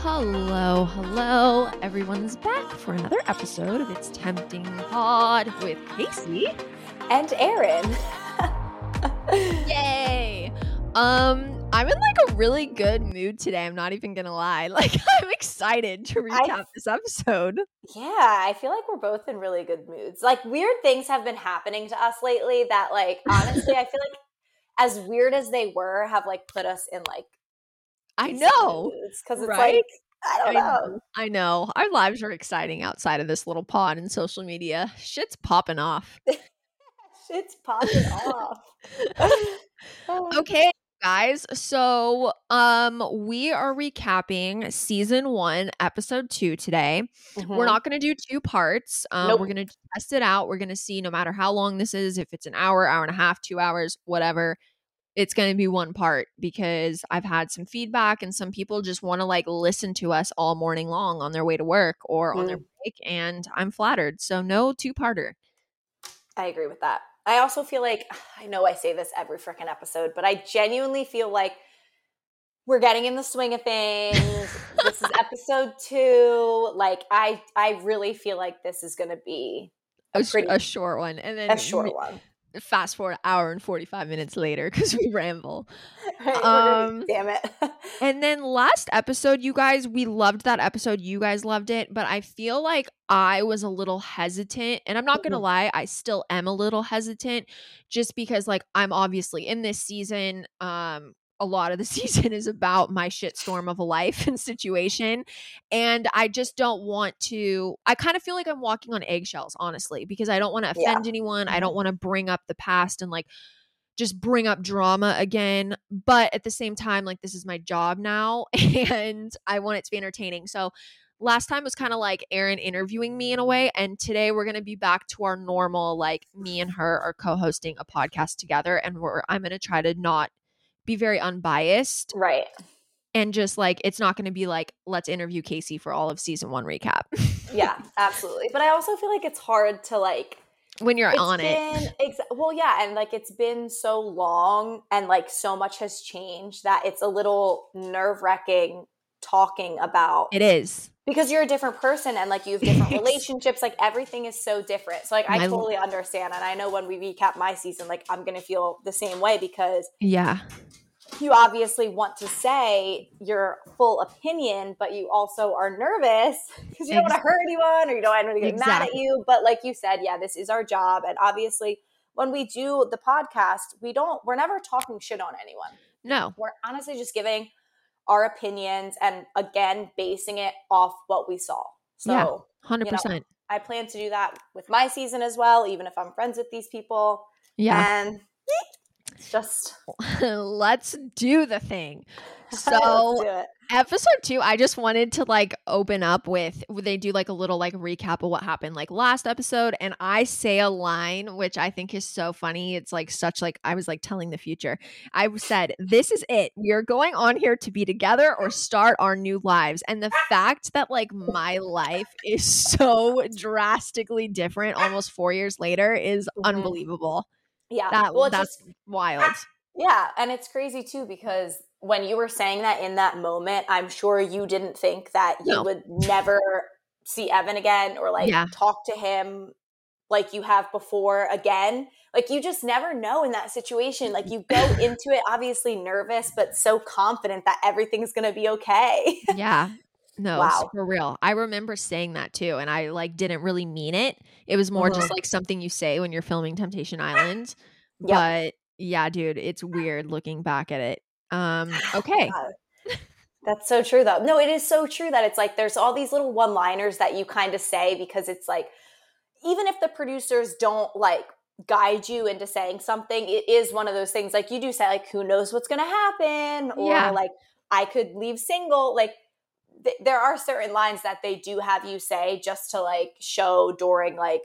Hello, hello. Everyone's back for another episode of It's Tempting Pod with Kaci. and Erin. Yay! Um, I'm in like a really good mood today. I'm not even gonna lie. Like, I'm excited to recap this episode. Yeah, I feel like we're both in really good moods. Like weird things have been happening to us lately that like honestly I feel like as weird as they were have like put us in like I know. It's because it's right? like I don't I know. know. I know. Our lives are exciting outside of this little pod and social media. Shit's popping off. Shit's popping off. Okay, guys. So, um we are recapping season 1, episode 2 today. We're Mhm. not going to do two parts. Um, Nope. We're going to test it out. We're going to see no matter how long this is, if it's an hour, hour and a half, two hours, whatever, it's going to be one part because I've had some feedback and some people just want to like listen to us all morning long on their way to work or on their Mm. break. And I'm flattered. So, no two parter. I agree with that. I also feel like I know I say this every freaking episode, but I genuinely feel like we're getting in the swing of things. this is episode two. Like I, I really feel like this is going to be A, sh- pretty- a short one. And then a short one. Fast forward an hour and 45 minutes later because we ramble. Right, Um, damn it. And then last episode, you guys, we loved that episode. You guys loved it, but I feel like I was a little hesitant. And I'm not going to Mhm. lie, I still am a little hesitant just because like I'm obviously in this season um a lot of the season is about my shitstorm of a life and situation. And I just don't want to, I kind of feel like I'm walking on eggshells, honestly, because I don't want to Yeah. offend anyone. I don't Mhm. want to bring up the past and like just bring up drama again. But at the same time, like this is my job now and I want it to be entertaining. So last time was kind of like Erin interviewing me in a way. And today we're going to be back to our normal, like me and her are co hosting a podcast together. And we're, I'm going to try to not be very unbiased right. and just like, it's not going to be like, let's interview Kaci for all of season one recap. Yeah, absolutely. But I also feel like it's hard to like when you're it's on it. been, Ex- well, yeah, and like it's been so long and like so much has changed that it's a little nerve wracking talking about It is. because you're a different person and like you have different relationships. Like everything is so different. So like I My- totally understand, and I know when we recap my season, like I'm gonna feel the same way because Yeah. you obviously want to say your full opinion, but you also are nervous because you don't want to hurt anyone or you don't want anyone to get mad at you. But like you said, yeah, this is our job. And obviously, when we do the podcast, we don't, we're never talking shit on anyone. No. We're honestly just giving our opinions and again, basing it off what we saw. So Yeah. 100%. I plan to do that with my season as well, even if I'm friends with these people. yeah. And it's just, let's do the thing. So, episode two, I just wanted to like open up with they do like a little like recap of what happened like last episode, and I say a line which I think is so funny. It's like such like I was like telling the future. I said, "This is it. We're going on here to be together or start our new lives." And the fact that like my life is so drastically different almost four years later is Mhm. unbelievable. Yeah. That well, that's just wild. Yeah, and it's crazy too because when you were saying that in that moment, I'm sure you didn't think that you would never see Evan again or like Yeah. talk to him like you have before again. Like you just never know in that situation. Like you go into it obviously nervous but so confident that everything's going to be okay. yeah no Wow. for real i remember saying that too and i like didn't really mean it it was more just Mhm. like something you say when you're filming temptation island Yep. but yeah dude it's weird looking back at it um okay. That's so true though. No, it is so true that it's like there's all these little one-liners that you kind of say because it's like even if the producers don't like guide you into saying something, it is one of those things like you do say like who knows what's going to happen? or Yeah. like I could leave single. Like th- there are certain lines that they do have you say just to like show during like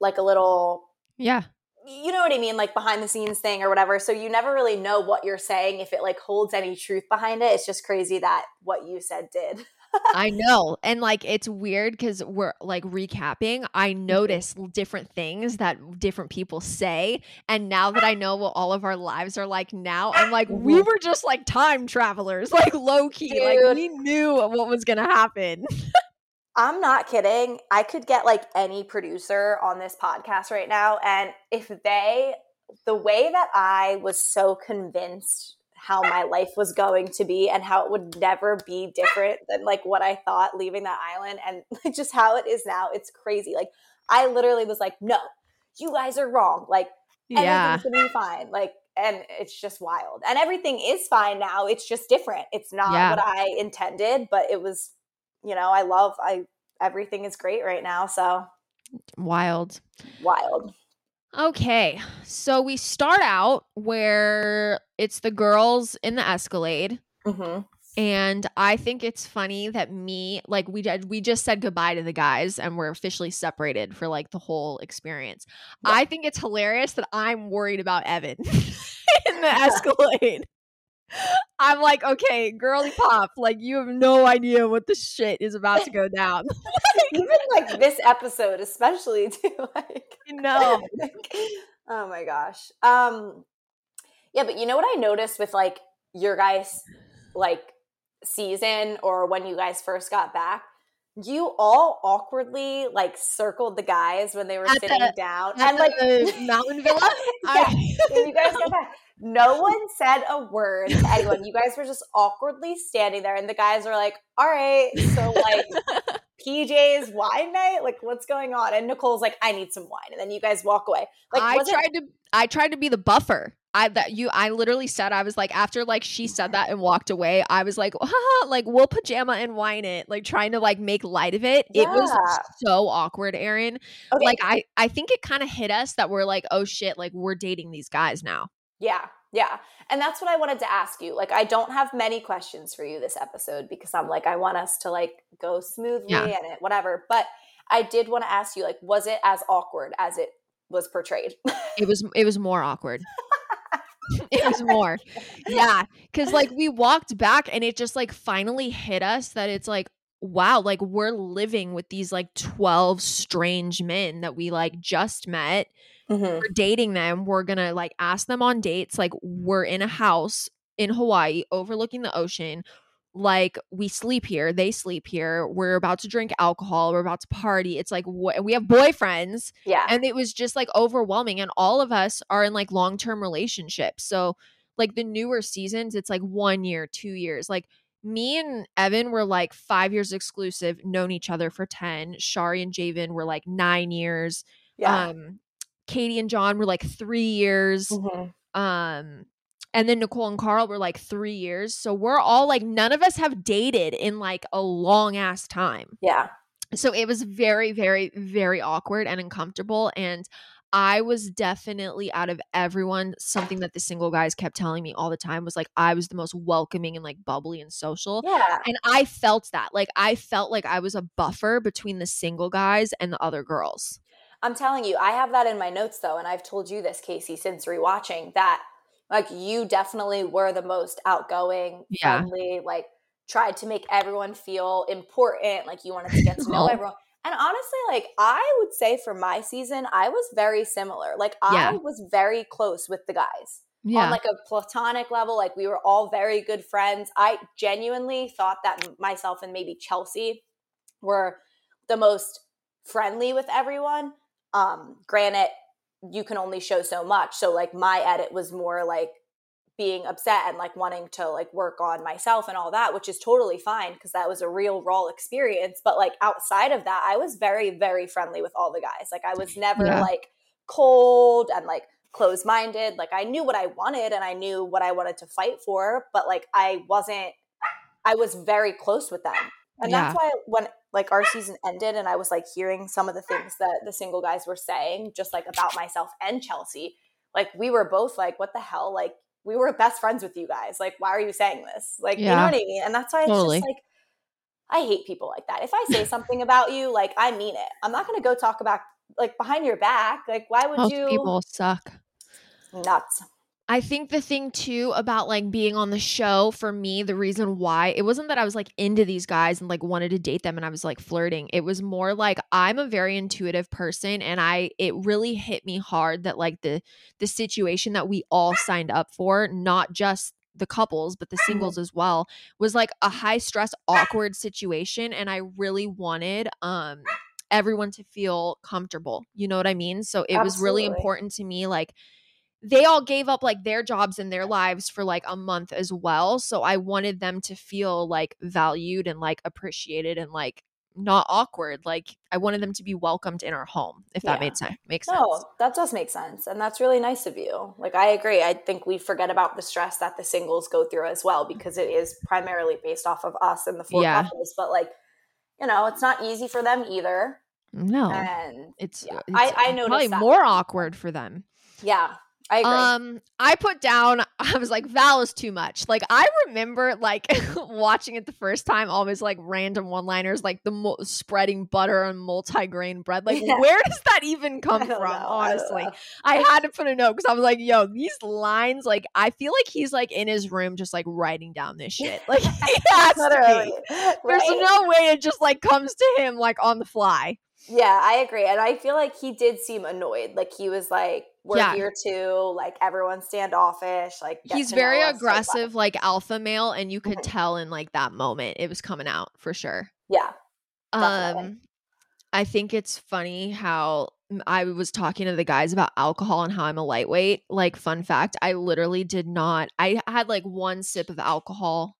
like a little yeah you know what I mean, like behind the scenes thing or whatever. So you never really know what you're saying if it like holds any truth behind it. It's just crazy that what you said did. I know. And like it's weird because we're like recapping. I Mm-hmm. notice different things that different people say. And now that I know what all of our lives are like now, I'm like, we Mhm. were just like time travelers, like low key. Like we knew what was gonna happen. I'm not kidding. I could get like any producer on this podcast right now. And if they, the way that I was so convinced how my life was going to be and how it would never be different than like what I thought leaving that island and just how it is now, it's crazy. Like, I literally was like, no, you guys are wrong. Like, yeah. everything's gonna be fine. Like, and it's just wild. And everything is fine now. It's just different. It's not Yeah. what I intended, but it was, you know, I love I everything is great right now. So Wild. wild. Okay. So we start out where it's the girls in the Escalade. hmm And I think it's funny that me, like we did, we just said goodbye to the guys and we're officially separated for like the whole experience. Yeah. I think it's hilarious that I'm worried about Evan in the Escalade. I'm like, okay, girly pop, like you have no idea what the shit is about to go down. Even like this episode, especially too. Like, no. oh my gosh. Um, yeah, but you know what I noticed with like your guys' like season or when you guys first got back. You all awkwardly like circled the guys when they were At sitting the- down, At and like the mountain villa. I- when you guys got back, no one said a word to anyone. You guys were just awkwardly standing there, and the guys are like, "All right, so like PJ's wine night, like what's going on?" And Nicole's like, "I need some wine," and then you guys walk away. Like, I tried to I tried to be the buffer. I that you I literally said I was like after like she said that and walked away, I was like, Haha, like we'll pajama and wine it, like trying to like make light of it. It was so awkward, Erin. okay, Like I I think it kind of hit us that we're like, oh shit, like we're dating these guys now. Yeah, yeah, and that's what I wanted to ask you. Like, I don't have many questions for you this episode because I'm like, I want us to like go smoothly Yeah. and it whatever. But I did want to ask you, like, was it as awkward as it was portrayed? It was it was more awkward. it was more. Yeah, cuz like we walked back and it just like finally hit us that it's like wow, like we're living with these like 12 strange men that we like just met. Mm-hmm. We're dating them. We're going to like ask them on dates. Like we're in a house in Hawaii overlooking the ocean. Like we sleep here, they sleep here. We're about to drink alcohol, we're about to party. It's like what we have boyfriends Yeah, and it was just like overwhelming and all of us are in like long-term relationships so like the newer seasons it's like one year two years like me and evan were like five years exclusive known each other for 10 shari and javen were like nine years yeah. um katie and john were like three years Mhm. um and then nicole and karl were like three years so we're all like none of us have dated in like a long ass time Yeah. so it was very very very awkward and uncomfortable and i was definitely out of everyone something that the single guys kept telling me all the time was like i was the most welcoming and like bubbly and social Yeah. and i felt that like i felt like i was a buffer between the single guys and the other girls I'm telling you, I have that in my notes though, and I've told you this, Kaci, since rewatching that like you definitely were the most outgoing, Yeah. friendly, like tried to make everyone feel important, like you wanted to get to know everyone. And honestly, like I would say for my season, I was very similar. Like Yeah. I was very close with the guys. yeah On like a platonic level, like we were all very good friends. I genuinely thought that myself and maybe Chelsea were the most friendly with everyone. Um, granted, you can only show so much. So like my edit was more like being upset and like wanting to like work on myself and all that, which is totally fine because that was a real raw experience. But like outside of that, I was very, very friendly with all the guys. Like I was never Yeah. like cold and like closed minded. Like I knew what I wanted and I knew what I wanted to fight for, but like I wasn't, I was very close with them. And that's why when like our season ended and I was like hearing some of the things that the single guys were saying, just like about myself and Chelsea, like we were both like, what the hell? Like we were best friends with you guys. Like, why are you saying this? Like, you know what I mean? And that's why it's Totally. just like, I hate people like that. If I say something about you, like I mean it. I'm not going to go talk about like behind your back. Like, why would most you? people suck Nuts. I think the thing too about like being on the show for me, the reason why it wasn't that I was like into these guys and like wanted to date them and I was like flirting. It was more like I'm a very intuitive person and I it really hit me hard that like the the situation that we all signed up for, not just the couples but the singles as well was like a high stress awkward situation and I really wanted um everyone to feel comfortable. You know what I mean? So it was really important to me like they all gave up like their jobs and their lives for like a month as well. So I wanted them to feel like valued and like appreciated and like not awkward. Like I wanted them to be welcomed in our home, if that Yeah. made sense. Makes sense. No, that does make sense. And that's really nice of you. Like, I agree. I think we forget about the stress that the singles go through as well because it is primarily based off of us and the four Yeah. couples. But, like, you know, it's not easy for them either. No. And it's, yeah, uh, it's I- I noticed probably that. more awkward for them. yeah, I agree. Um, I put down. I was like, Val is too much. Like, I remember like watching it the first time, always like random one-liners, like the mo- spreading butter on multi-grain bread. Like, Yeah. where does that even come from? know, Honestly, know. I had to put a note because I was like, yo, these lines, like, I feel like he's like in his room just like writing down this shit. Like, he has to be. There's no way it just like comes to him like on the fly. Yeah, I agree. And I feel like he did seem annoyed. Like he was like, We're Yeah. here too. Like everyone's standoffish. Like He's very so aggressive, like alpha male, and you could Mhm. tell in like that moment it was coming out for sure. Yeah. Definitely. Um, I think it's funny how I was talking to the guys about alcohol and how I'm a lightweight. Like, fun fact, I literally did not. I had like one sip of alcohol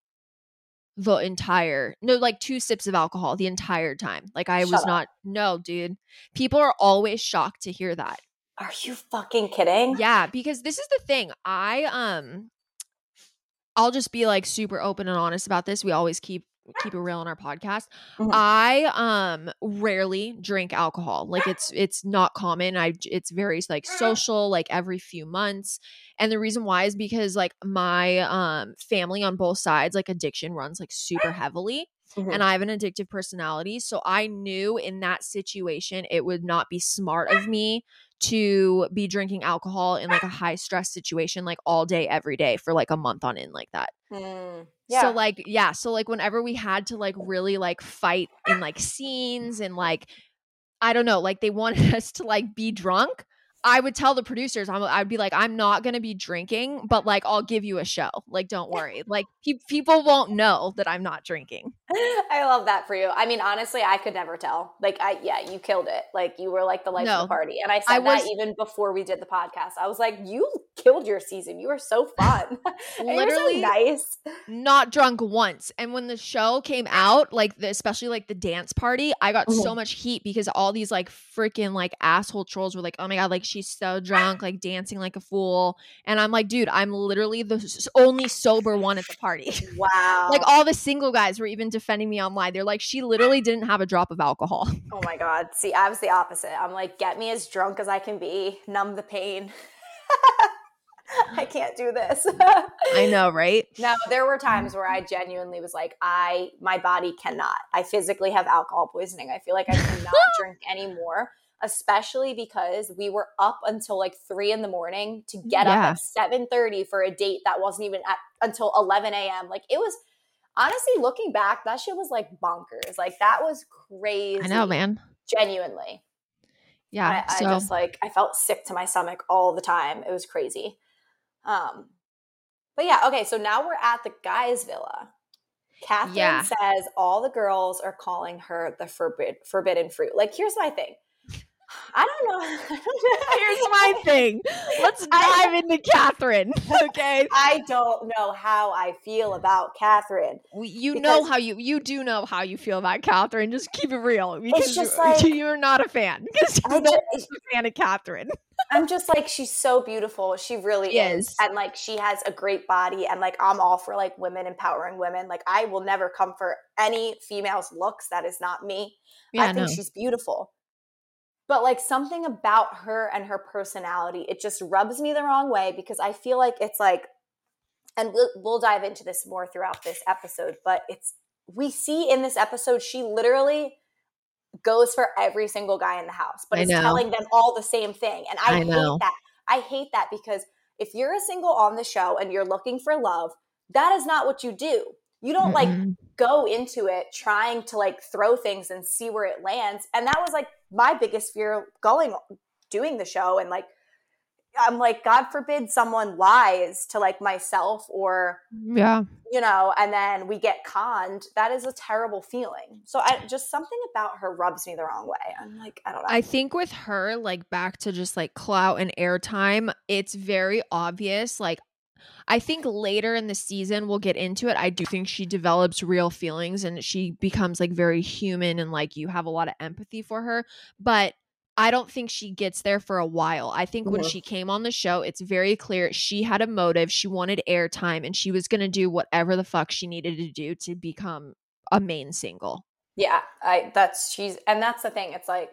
the entire no like two sips of alcohol the entire time like i Shut was up. not no dude people are always shocked to hear that Are you fucking kidding? yeah because this is the thing i um i'll just be like super open and honest about this we always keep keep it real on our podcast Mhm. i um rarely drink alcohol like it's it's not common i it's very like social like every few months and the reason why is because like my um family on both sides like addiction runs like super heavily Mhm. and I have an addictive personality. So I knew in that situation it would not be smart of me to be drinking alcohol in like a high stress situation like all day every day for like a month on end like that. Mm, yeah. So like yeah, so like whenever we had to like really like fight in like scenes and like I don't know, like they wanted us to like be drunk. I would tell the producers, I'm, I'd be like, I'm not gonna be drinking, but like I'll give you a show. Like, don't worry. Like pe- people won't know that I'm not drinking. I love that for you. I mean, honestly, I could never tell. Like, I yeah, you killed it. Like, you were like the life of the party. And I said I that even before we did the podcast. I was like, you killed your season. You were so fun. Were so Literally nice. not drunk once. And when the show came out, like the, especially like the dance party, I got so mm-hmm. much heat because all these like freaking like asshole trolls were like, "Oh my god, like she's so drunk, like dancing like a fool." And I'm like, "Dude, I'm literally the only sober one at the party." Wow. like all the single guys were even defending me online. They're like, "She literally didn't have a drop of alcohol." oh my God. See, I was the opposite. I'm like, get me as drunk as I can be, numb the pain. I can't do this. I know, right? No, there were times where I mm. genuinely was like, I my body cannot. I physically have alcohol poisoning. I feel like I cannot drink anymore, especially because we were up until like three in the morning to get Yeah. up at seven thirty for a date that wasn't even at until eleven a.m. Like it was honestly looking back, that shit was like bonkers. Like that was crazy. I know, man. Genuinely. Yeah. I, so I just like I felt sick to my stomach all the time. It was crazy. Um, but yeah, okay. So now we're at the guys' villa. Catherine Yeah. says all the girls are calling her the forbid, forbidden fruit. Like, here's my thing. I don't know. here's my thing. Let's I- dive into Catherine. Okay. I don't know how I feel about Catherine. We, you know how you you do know how you feel about Catherine. Just keep it real because like- you're not a fan. Because I you're not a fan of Catherine. I'm just like she's so beautiful. She really is. is. And like she has a great body and like I'm all for like women empowering women. Like I will never come for any female's looks that is not me. Yeah, I think she's beautiful. But like something about her and her personality, it just rubs me the wrong way because I feel like it's like and we'll, we'll dive into this more throughout this episode, but it's we see in this episode she literally goes for every single guy in the house, but I is telling them all the same thing. And I, I hate that. I hate that because if you're a single on the show and you're looking for love, that is not what you do. You don't like Mm-mm. go into it trying to like throw things and see where it lands. And that was like my biggest fear going doing the show and like I'm like god forbid someone lies to like myself or yeah. you know and then we get conned. That is a terrible feeling. So I just something about her rubs me the wrong way. I'm like I don't know. I think with her, like back to just like clout and airtime, it's very obvious. Like, I think later in the season we'll get into it. I do think she develops real feelings and she becomes like very human and like you have a lot of empathy for her. But I don't think she gets there for a while. I think when Mhm. she came on the show, it's very clear she had a motive. She wanted airtime and she was going to do whatever the fuck she needed to do to become a main single. Yeah, I that's she's and that's the thing. It's like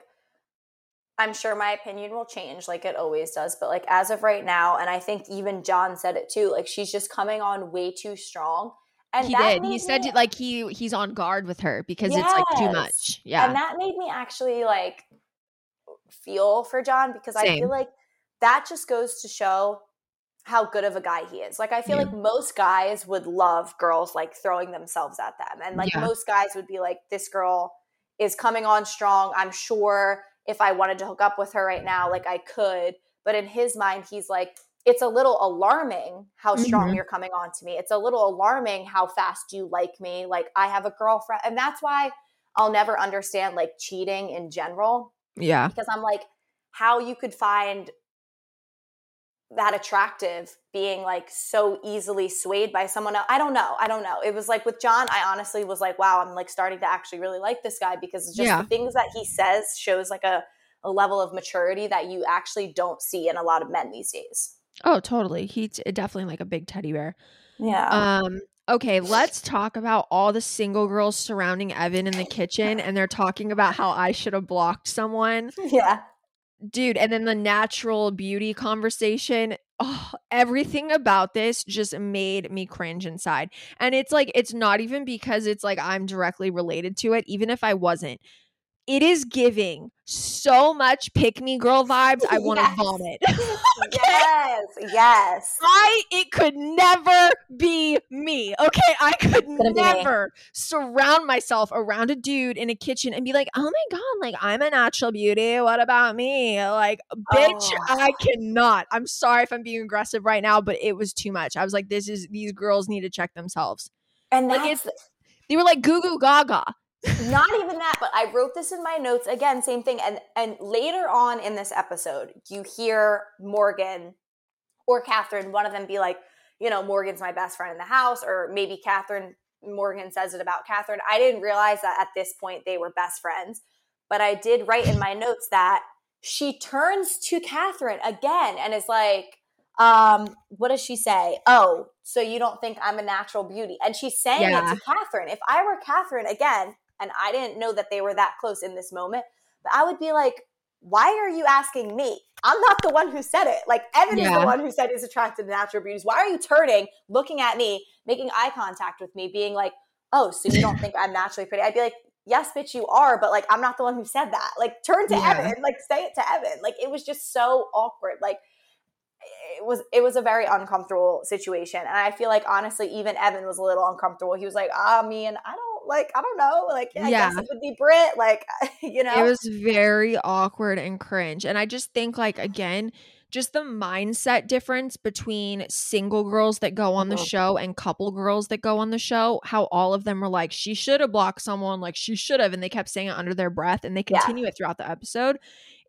I'm sure my opinion will change like it always does, but like as of right now and I think even John said it too, like she's just coming on way too strong. And he did. He said me- like he he's on guard with her because it's like too much. Yeah. And that made me actually like feel for John because I feel like that just goes to show how good of a guy he is. Like I feel Yeah. like most guys would love girls like throwing themselves at them. And like Yeah. most guys would be like this girl is coming on strong. I'm sure if I wanted to hook up with her right now like I could, but in his mind he's like it's a little alarming how strong Mhm. you're coming on to me. It's a little alarming how fast you like me. Like I have a girlfriend and that's why I'll never understand like cheating in general yeah. because I'm like, how you could find that attractive being like so easily swayed by someone else. I don't know. I don't know. It was like with John, I honestly was like, wow, I'm like starting to actually really like this guy because just Yeah. the things that he says shows like a, a level of maturity that you actually don't see in a lot of men these days. Oh, totally. He's definitely like a big teddy bear. Yeah. Um okay, let's talk about all the single girls surrounding Evan in the kitchen and they're talking about how I should have blocked someone. yeah. Dude, and then the natural beauty conversation. Oh, everything about this just made me cringe inside. And it's like it's not even because it's like I'm directly related to it, even if I wasn't. It is giving so much pick me girl vibes. I want to Yes. vomit. Yes. Yes. I it could never be me. Okay, I could Couldn't be me. never surround myself around a dude in a kitchen and be like, "Oh my god, like I'm a natural beauty. What about me?" Like, bitch, Oh. I cannot. I'm sorry if I'm being aggressive right now, but it was too much. I was like, "This is these girls need to check themselves." And Like, that's They were like goo goo gaga. Not even that but i wrote this in my notes. Again same thing. And and later on in this episode you hear morgan or catherine one of them be like you know morgan's my best friend in the house or maybe catherine morgan says it about catherine. I didn't realize that at this point they were best friends but i did write in my notes that she turns to catherine again and is like um what does she say? Oh so you don't think i'm a natural beauty? And she's saying Yeah. it to catherine. If i were catherine again and I didn't know that they were that close in this moment, but I would be like, why are you asking me? I'm not the one who said it. Like Evan is the one who said he's attracted to natural beauties. Why are you turning, looking at me, making eye contact with me, being like, oh, so you don't think I'm naturally pretty? I'd be like, yes, bitch, you are, but like I'm not the one who said that. Like turn to Yeah. Evan, like say it to Evan. Like it was just so awkward. Like it was it was a very uncomfortable situation and i feel like honestly even evan was a little uncomfortable he was like ah me and i don't like i don't know like yeah, i guess it would be brit like you know It was very awkward and cringe. And I just think, like, again, just the mindset difference between single girls that go on the Mhm. show and couple girls that go on the show, how all of them were like, she should have blocked someone, like, she should have. And they kept saying it under their breath and they Yeah. continue it throughout the episode.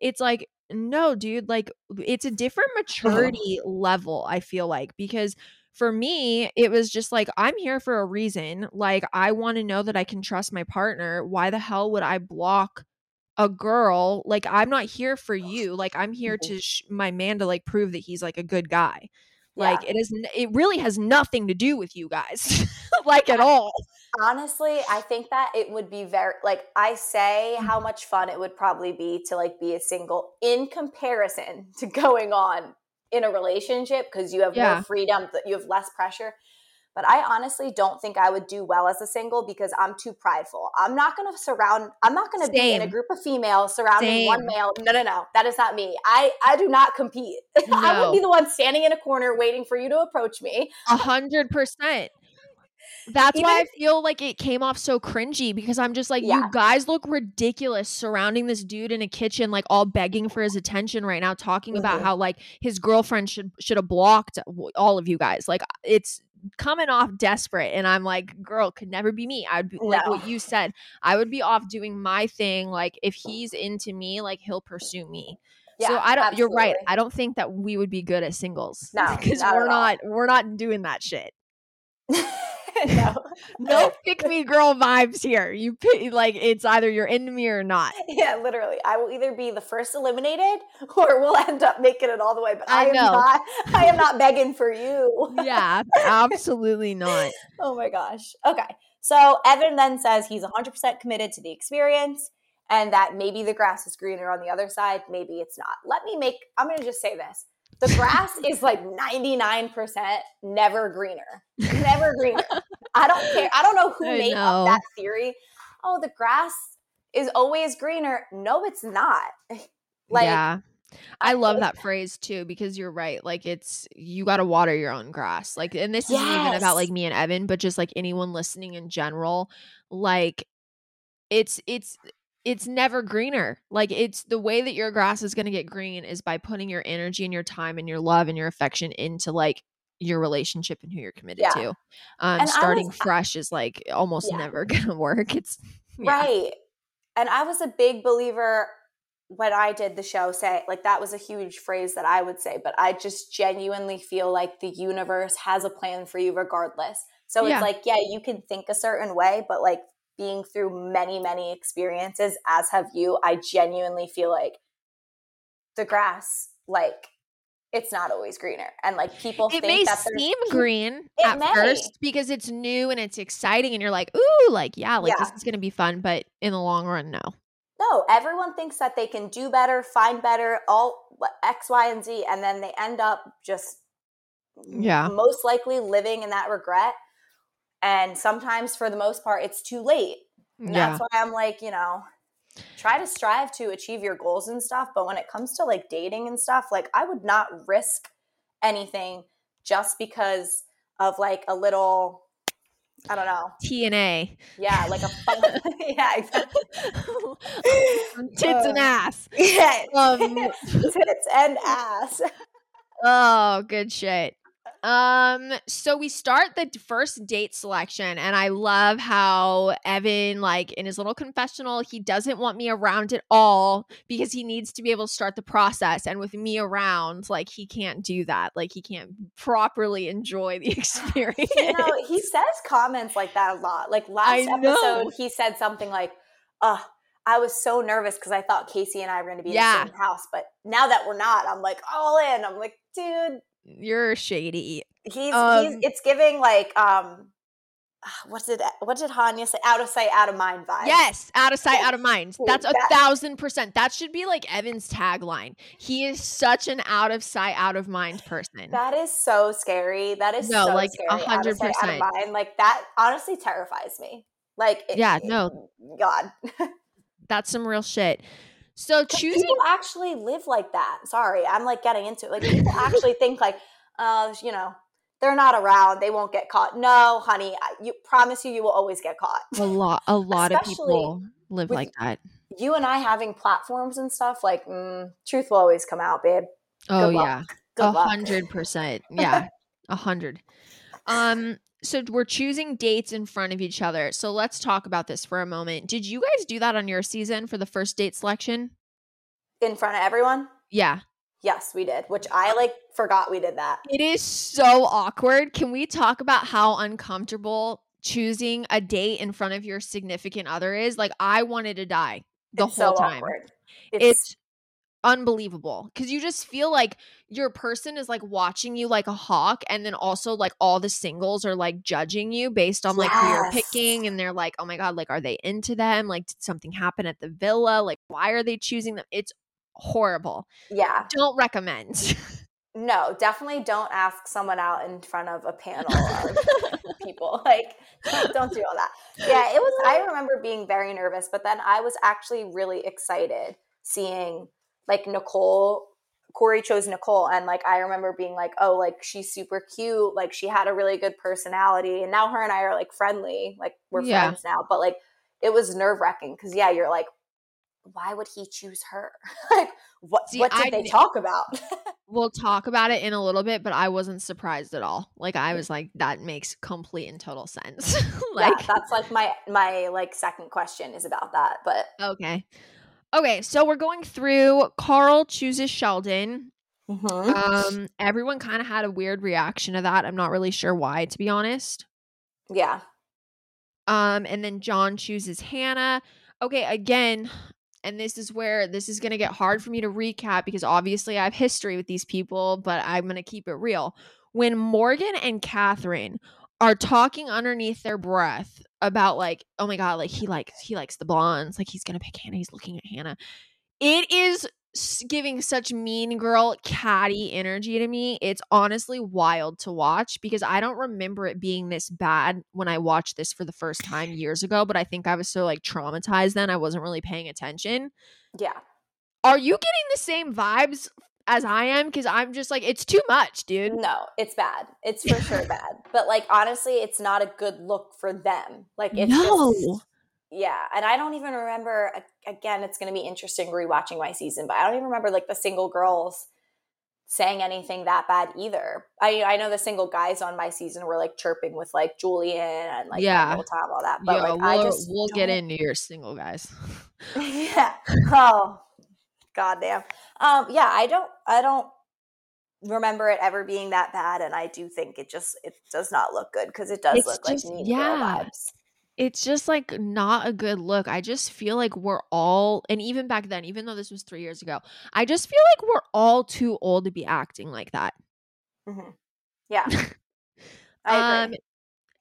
It's like, no, dude, like, it's a different maturity level, I feel like, because for me, it was just like, I'm here for a reason. Like, I want to know that I can trust my partner. Why the hell would I block a girl? Like, I'm not here for you. Like, I'm here Mhm. to sh- my man to like prove that he's like a good guy. Like, Yeah. it is, it really has nothing to do with you guys, like at all. honestly i think that it would be very like i say how much fun it would probably be to like be a single in comparison to going on in a relationship because you have Yeah. more freedom that you have less pressure but I honestly don't think I would do well as a single because I'm too prideful. I'm not going to surround I'm not going to be in a group of females surrounding Same. one male. No, no, no. That is not me. I I do not compete. No. I would be the one standing in a corner waiting for you to approach me. A hundred percent. That's Even why I feel like it came off so cringy because I'm just like, yeah. you guys look ridiculous surrounding this dude in a kitchen, like all begging for his attention right now, talking mm-hmm. about how like his girlfriend should should have blocked all of you guys. Like it's coming off desperate and i'm like girl could never be me i'd be no. like what you said i would be off doing my thing like if he's into me like he'll pursue me yeah, so i don't absolutely. you're right i don't think that we would be good at singles no because we're not we're not doing that shit no, no pick me girl vibes here. You pick like it's either you're into me or not. Yeah, literally. I will either be the first eliminated or we'll end up making it all the way. But I, I am know. not. I am not begging for you. yeah, absolutely not. Oh my gosh. Okay. So Evan then says he's 100% committed to the experience and that maybe the grass is greener on the other side. Maybe it's not. Let me make, I'm going to just say this. The grass is like 99% never greener. Never greener. I don't care. I don't know who I made know. up that theory. Oh, the grass is always greener. No, it's not. Like Yeah. I love that phrase too because you're right. Like it's you got to water your own grass. Like and this yes. isn't even about like me and Evan, but just like anyone listening in general, like it's it's it's never greener. Like it's the way that your grass is going to get green is by putting your energy and your time and your love and your affection into like your relationship and who you're committed yeah. to. Um, starting was, fresh is like almost yeah. never going to work. It's yeah. right. And I was a big believer when I did the show say like that was a huge phrase that I would say, but I just genuinely feel like the universe has a plan for you regardless. So it's like, yeah, you can think a certain way, but like being through many, many experiences, as have you, I genuinely feel like the grass, like, it's not always greener. And like people it think may that seem green at may. first because it's new and it's exciting and you're like, ooh, like, yeah, like yeah. this is gonna be fun, but in the long run, no. No, everyone thinks that they can do better, find better, all X, Y, and Z, and then they end up just yeah most likely living in that regret and sometimes, for the most part, it's too late. And yeah. that's why I'm like, you know, try to strive to achieve your goals and stuff. But when it comes to like dating and stuff, like I would not risk anything just because of like a little I don't know. TNA. Yeah, like a fun, yeah, exactly. tits and ass. Yeah. Um, tits and ass. Oh, good shit. Um, so we start the first date selection, and I love how Evan, like in his little confessional, he doesn't want me around at all because he needs to be able to start the process. And with me around, like he can't do that. Like he can't properly enjoy the experience. you know, he says comments like that a lot. Like last episode, he said something like, "Uh." I was so nervous because I thought Kaci and I were going to be yeah. in the same house, but now that we're not, I'm like all in. I'm like, dude, you're shady. He's, um, he's it's giving like um what did what did Hanya say? Out of sight, out of mind vibe. Yes, out of sight, out of mind. That's a thousand percent. That should be like Evan's tagline. He is such an out of sight, out of mind person. That is so scary. That is no, so like a hundred percent. Like that honestly terrifies me. Like it, yeah, no, God, that's some real shit. So choosing people actually live like that. Sorry, I'm like getting into it. Like people actually think like, uh, you know, they're not around, they won't get caught. No, honey, I you promise you, you will always get caught. A lot, a lot of people live like that. You and I having platforms and stuff, like mm, truth will always come out, babe. Oh yeah, a hundred percent. Yeah, a hundred. Um, so we're choosing dates in front of each other. So let's talk about this for a moment. Did you guys do that on your season for the first date selection? In front of everyone? Yeah. Yes, we did, which I like forgot we did that. It is so awkward. Can we talk about how uncomfortable choosing a date in front of your significant other is? Like I wanted to die the it's whole so time. Awkward. It's, it's unbelievable because you just feel like your person is like watching you like a hawk and then also like all the singles are like judging you based on like yes. who you're picking and they're like oh my god like are they into them like did something happen at the villa like why are they choosing them it's horrible yeah don't recommend no, definitely don't ask someone out in front of a panel of people. Like, don't, don't do all that. Yeah, it was. I remember being very nervous, but then I was actually really excited seeing like Nicole. Corey chose Nicole, and like I remember being like, oh, like she's super cute. Like she had a really good personality, and now her and I are like friendly. Like we're Yeah. friends now. But like it was nerve wracking because yeah, you're like, why would he choose her? like what? See, what did I they talk about? We'll talk about it in a little bit, but I wasn't surprised at all. Like I mm. was like, that makes complete and total sense. like yeah, that's like my my like second question is about that. But okay. Okay, so we're going through Karl chooses Sheldon. Mhm. Um everyone kind of had a weird reaction to that. I'm not really sure why to be honest. yeah, Um, and then John chooses Hannah. Okay, again, and this is where this is going to get hard for me to recap because obviously I have history with these people, but I'm going to keep it real. When Morgan and Catherine are talking underneath their breath about like, oh my god, like he like he likes the blondes, like he's gonna pick Hannah, he's looking at Hannah. It is giving such mean girl catty energy to me. It's honestly wild to watch because I don't remember it being this bad when I watched this for the first time years ago, but I think I was so like traumatized then I wasn't really paying attention. yeah. Are you getting the same vibes as I am because I'm just like it's too much, dude. No, it's bad. It's for sure bad. But like honestly, it's not a good look for them. Like it's no. just yeah. And I don't even remember. Again, it's going to be interesting rewatching my season, but I don't even remember like the single girls saying anything that bad either. I I know the single guys on my season were like chirping with like Julian and like Yeah. yeah, Tom, all that. But Yo, like I we'll, just we'll get don't- into your single guys. yeah. Oh, goddamn. Um, yeah, I don't I don't remember it ever being that bad and I do think it just it does not look good because it does It's look just- like yeah. vibes. it's just like not a good look. I just feel like we're all, and even back then, even though this was three years ago, I just feel like we're all too old to be acting like that. Mhm. Yeah. I agree.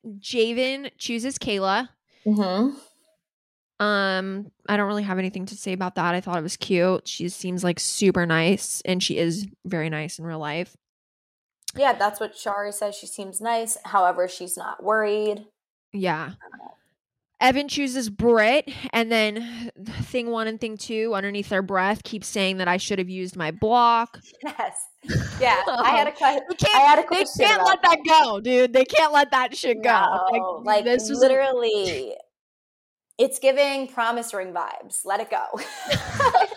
Um, Javen chooses Kayla. mm-hmm. Um, I don't really have anything to say about that. I thought it was cute. She seems like super nice, and she is very nice in real life. Yeah, that's what Shari says. She seems nice. However, she's not worried. Yeah. Evan chooses Britt, and then thing one and thing two underneath their breath keep saying that I should have used my block. Yes. Yeah. I had a question. They I had a They question. can't let that go, dude. They can't let that shit go. No, like, this was literally, it's giving promise ring vibes. Let it go.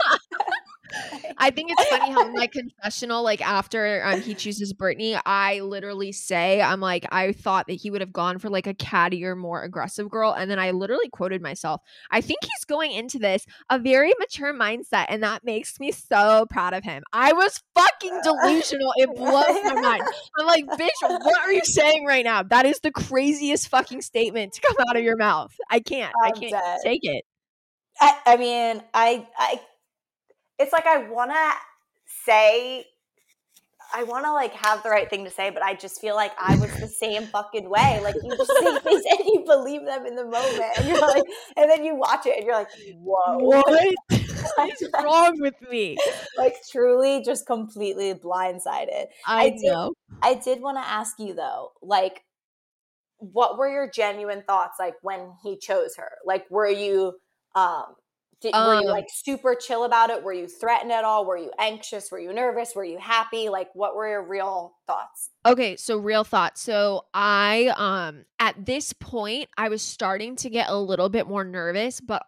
I think it's funny how my confessional, like after um, he chooses Brittany, I literally say, I'm like, I thought that he would have gone for like a cattier, more aggressive girl. And then I literally quoted myself. I think he's going into this a very mature mindset. And that makes me so proud of him. I was fucking delusional. It blows my mind. I'm like, bitch, what are you saying right now? That is the craziest fucking statement to come out of your mouth. I can't. I I'm can't dead. take it. I, I mean, I, I, it's like I want to say, I want to like have the right thing to say, but I just feel like I was the same fucking way. Like you just say things and you believe them in the moment, and you're like, and then you watch it and you're like, whoa, What is wrong with me? like truly, just completely blindsided. I, I did- know. I did want to ask you though, like, what were your genuine thoughts like when he chose her? Like, were you, um, did, were you Um, like super chill about it? Were you threatened at all? Were you anxious? Were you nervous? Were you happy? Like, what were your real thoughts? Okay, so real thought. So I um at this point I was starting to get a little bit more nervous, but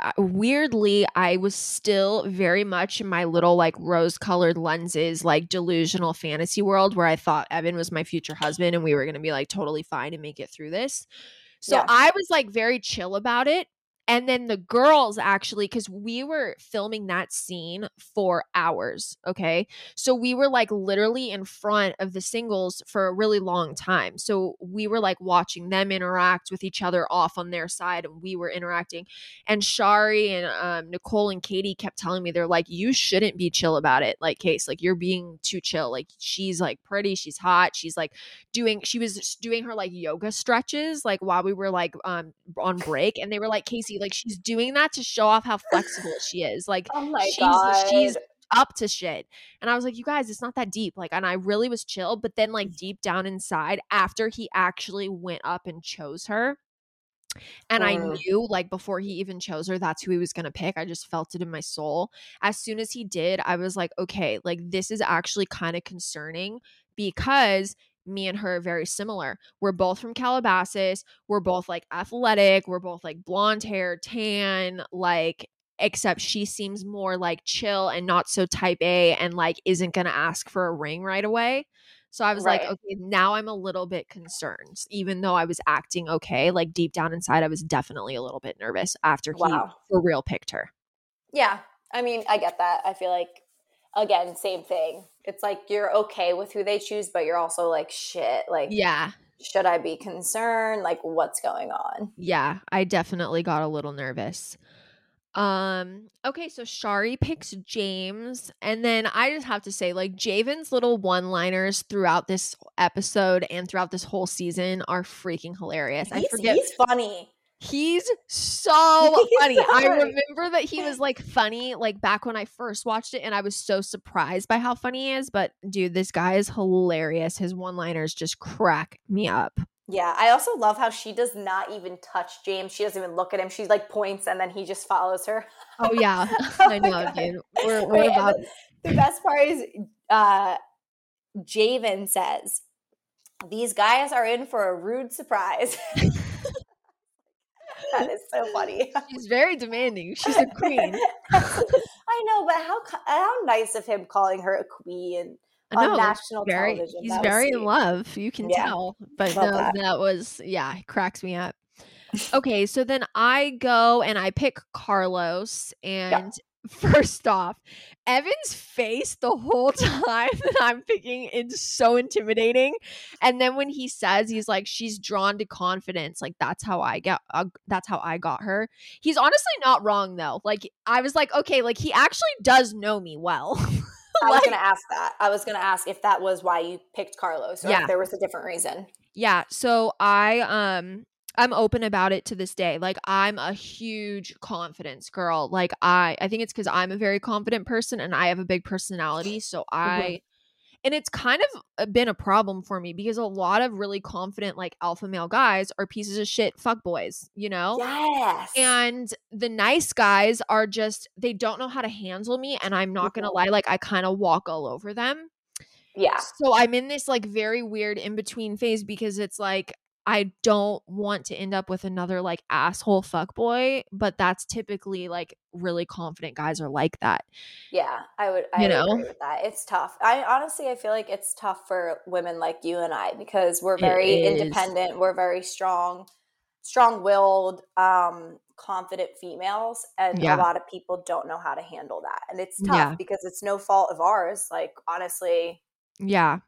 uh, weirdly I was still very much in my little like rose-colored lenses like delusional fantasy world where I thought Evan was my future husband and we were going to be like totally fine and make it through this. So Yeah. I was like very chill about it. And then the girls actually, because we were filming that scene for hours. Okay. So we were like literally in front of the singles for a really long time. So we were like watching them interact with each other off on their side, and we were interacting. And Shari and um, Nicole and Katie kept telling me, they're like, you shouldn't be chill about it. Like, Case, like you're being too chill. Like, she's like pretty, she's hot. She's like doing, she was doing her like yoga stretches, like while we were like um on break. And they were like, Kaci, like she's doing that to show off how flexible she is. Like, Oh she's god! she's up to shit. And I was like, you guys, it's not that deep. Like, and I really was chill. But then, like, deep down inside, after he actually went up and chose her, and I Mm. knew, like, before he even chose her, that's who he was going to pick. I just felt it in my soul. As soon as he did, I was like, okay, like, this is actually kind of concerning because me and her are very similar. We're both from Calabasas. We're both like athletic. We're both like blonde hair, tan, like, except she seems more like chill and not so type A and like isn't going to ask for a ring right away. So I was like, okay, now I'm a little bit concerned, even though I was acting okay. Like deep down inside, I was definitely a little bit nervous after he for real picked her. Yeah. I mean, I get that. I feel like again, same thing. It's like you're okay with who they choose, but you're also like shit. Like Yeah. should I be concerned? Like what's going on? Yeah. I definitely got a little nervous. Um, okay, so Shari picks James, and then I just have to say, like, Javen's little one-liners throughout this episode and throughout this whole season are freaking hilarious. I forget he's funny. He's so He's funny. so I remember that he was like funny like back when I first watched it and I was so surprised by how funny he is, but dude, this guy is hilarious. His one-liners just crack me up. Yeah, I also love how she does not even touch James. She doesn't even look at him. She like points and then he just follows her. Oh yeah. Oh I know, God. dude. We're, we're Wait, about the, the best part is uh Javen says, These guys are in for a rude surprise. that is so funny. She's very demanding. She's a queen. I know, but how how nice of him calling her a queen on like, national very, television. he's very in love. You can Yeah. tell. But Love no, that. that was yeah, it cracks me up. Okay, so then I go and I pick Carlos and first off, Evan's face the whole time that I'm picking is so intimidating. And then when he says he's like she's drawn to confidence, like that's how I get uh, that's how I got her. He's honestly not wrong though. Like I was like, okay, like he actually does know me well. I was Like- gonna ask that. I was gonna ask if that was why you picked Carlos or Yeah. if there was a different reason. Yeah, so I um I'm open about it to this day. Like I'm a huge confidence girl. Like I I think it's cuz I'm a very confident person and I have a big personality, so I and it's kind of uh, been a problem for me because a lot of really confident like alpha male guys are pieces of shit fuckboys, you know? Yes. And the nice guys are just they don't know how to handle me and I'm not going to Mhm. lie like I kind of walk all over them. yeah. So I'm in this like very weird in between phase because it's like I don't want to end up with another like asshole fuckboy, but that's typically like really confident guys are like that. Yeah, I would. I You know? that. It's tough. I honestly, I feel like it's tough for women like you and I because we're very independent. We're very strong, strong-willed, um, confident females, and Yeah. a lot of people don't know how to handle that, and it's tough Yeah. because it's no fault of ours. Like honestly, Yeah.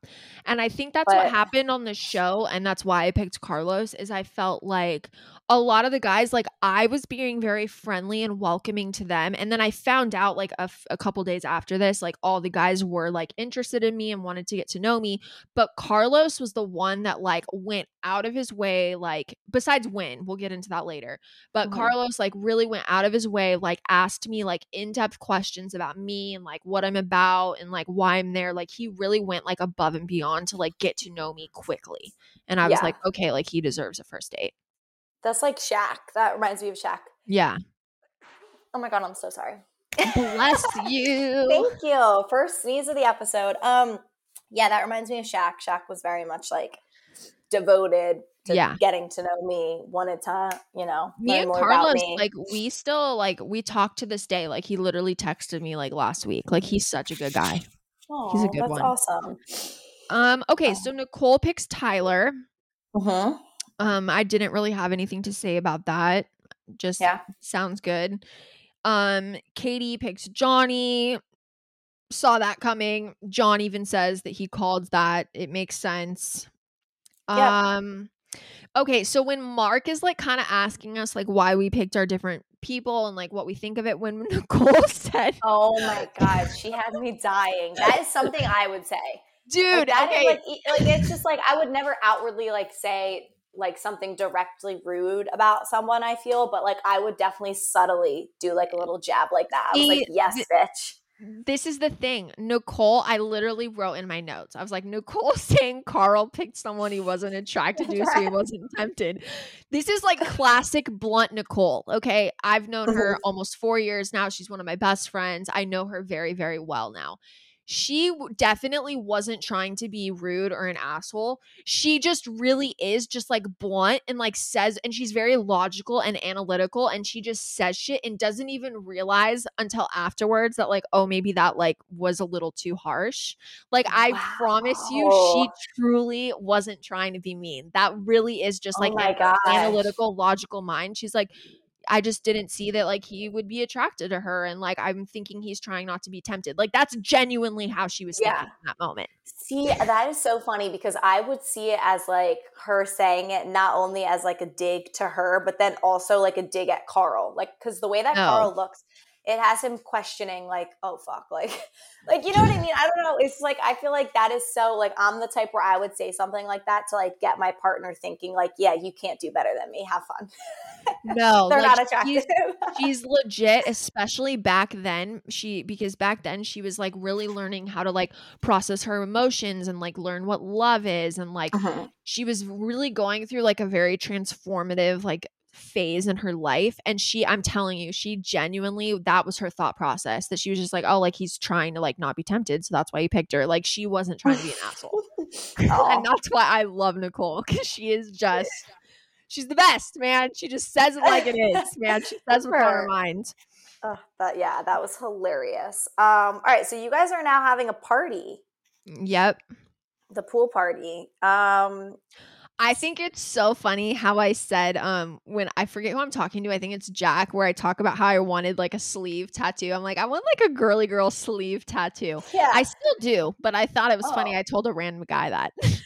And I think that's what happened on the show and that's why I picked Carlos is I felt like a lot of the guys like I was being very friendly and welcoming to them and then I found out like a, f- a couple days after this like all the guys were like interested in me and wanted to get to know me but Carlos was the one that like went out of his way like besides Win we'll get into that later but Mhm. Carlos like really went out of his way like asked me like in-depth questions about me and like what I'm about and like why I'm there like he really went like above and beyond to like get to know me quickly and I was like okay like he deserves a first date that's like Shaq. That reminds me of Shaq. yeah Oh my god, I'm so sorry. bless you Thank you. First sneeze of the episode. Um, yeah, that reminds me of Shaq. Shaq was very much like devoted to Yeah. getting to know me, wanted to, you know, me and Carlos me. like we still like we talk to this day like he literally texted me like last week like he's such a good guy he's a good that's one. awesome. um okay so Nicole picks Tyler hmm Um, I didn't really have anything to say about that. Just Yeah. sounds good. Um, Katie picks Johnny. Saw that coming. John even says that he called that. It makes sense. Yeah. Um okay, so when Mark is like kind of asking us like why we picked our different people and like what we think of it when Nicole said Oh my god, she had me dying. That is something I would say. dude like, that is, okay like, like it's just like I would never outwardly like say like something directly rude about someone. I feel, but like I would definitely subtly do like a little jab like that. I was like, yes, bitch. this is the thing. Nicole, I literally wrote in my notes. I was like, Nicole saying Karl picked someone he wasn't attracted to, so he wasn't tempted. This is like classic blunt Nicole. Okay. I've known her Mhm. almost four years now. She's one of my best friends. I know her very, very well now. She definitely wasn't trying to be rude or an asshole. She just really is just like blunt and like says, and she's very logical and analytical. And she just says shit and doesn't even realize until afterwards that, like, oh, maybe that like was a little too harsh. Like, I promise you, she truly wasn't trying to be mean. That really is just Oh like my an analytical, logical mind. She's like, I just didn't see that like he would be attracted to her and like I'm thinking he's trying not to be tempted. Like that's genuinely how she was Yeah. thinking in that moment. See, that is so funny because I would see it as like her saying it not only as like a dig to her, but then also like a dig at Karl. Like, because the way that Oh. Karl looks, it has him questioning, like, oh fuck, like, like you know what I mean? I don't know. It's like I feel like that is so like I'm the type where I would say something like that to like get my partner thinking like, yeah, you can't do better than me. Have fun. No, They're like, not attractive. she's- she's legit especially back then she because back then she was like really learning how to like process her emotions and like learn what love is and like Mhm. she was really going through like a very transformative like phase in her life and she i'm telling you she genuinely that was her thought process that she was just like oh like he's trying to like not be tempted so that's why he picked her. Like she wasn't trying to be an asshole. And that's why i love nicole because she is just she's the best man. She just says it like it is man. She says what's on her mind. Ugh, but yeah, that was hilarious. Um, all right, so you guys are now having a party, yep. The pool party. Um, I think it's so funny how I said um when I forget who I'm talking to, I think it's Jack, where I talk about how I wanted like a sleeve tattoo. I'm like, I want like a girly girl sleeve tattoo. yeah, I still do, but I thought it was funny. Oh. I told a random guy that. I was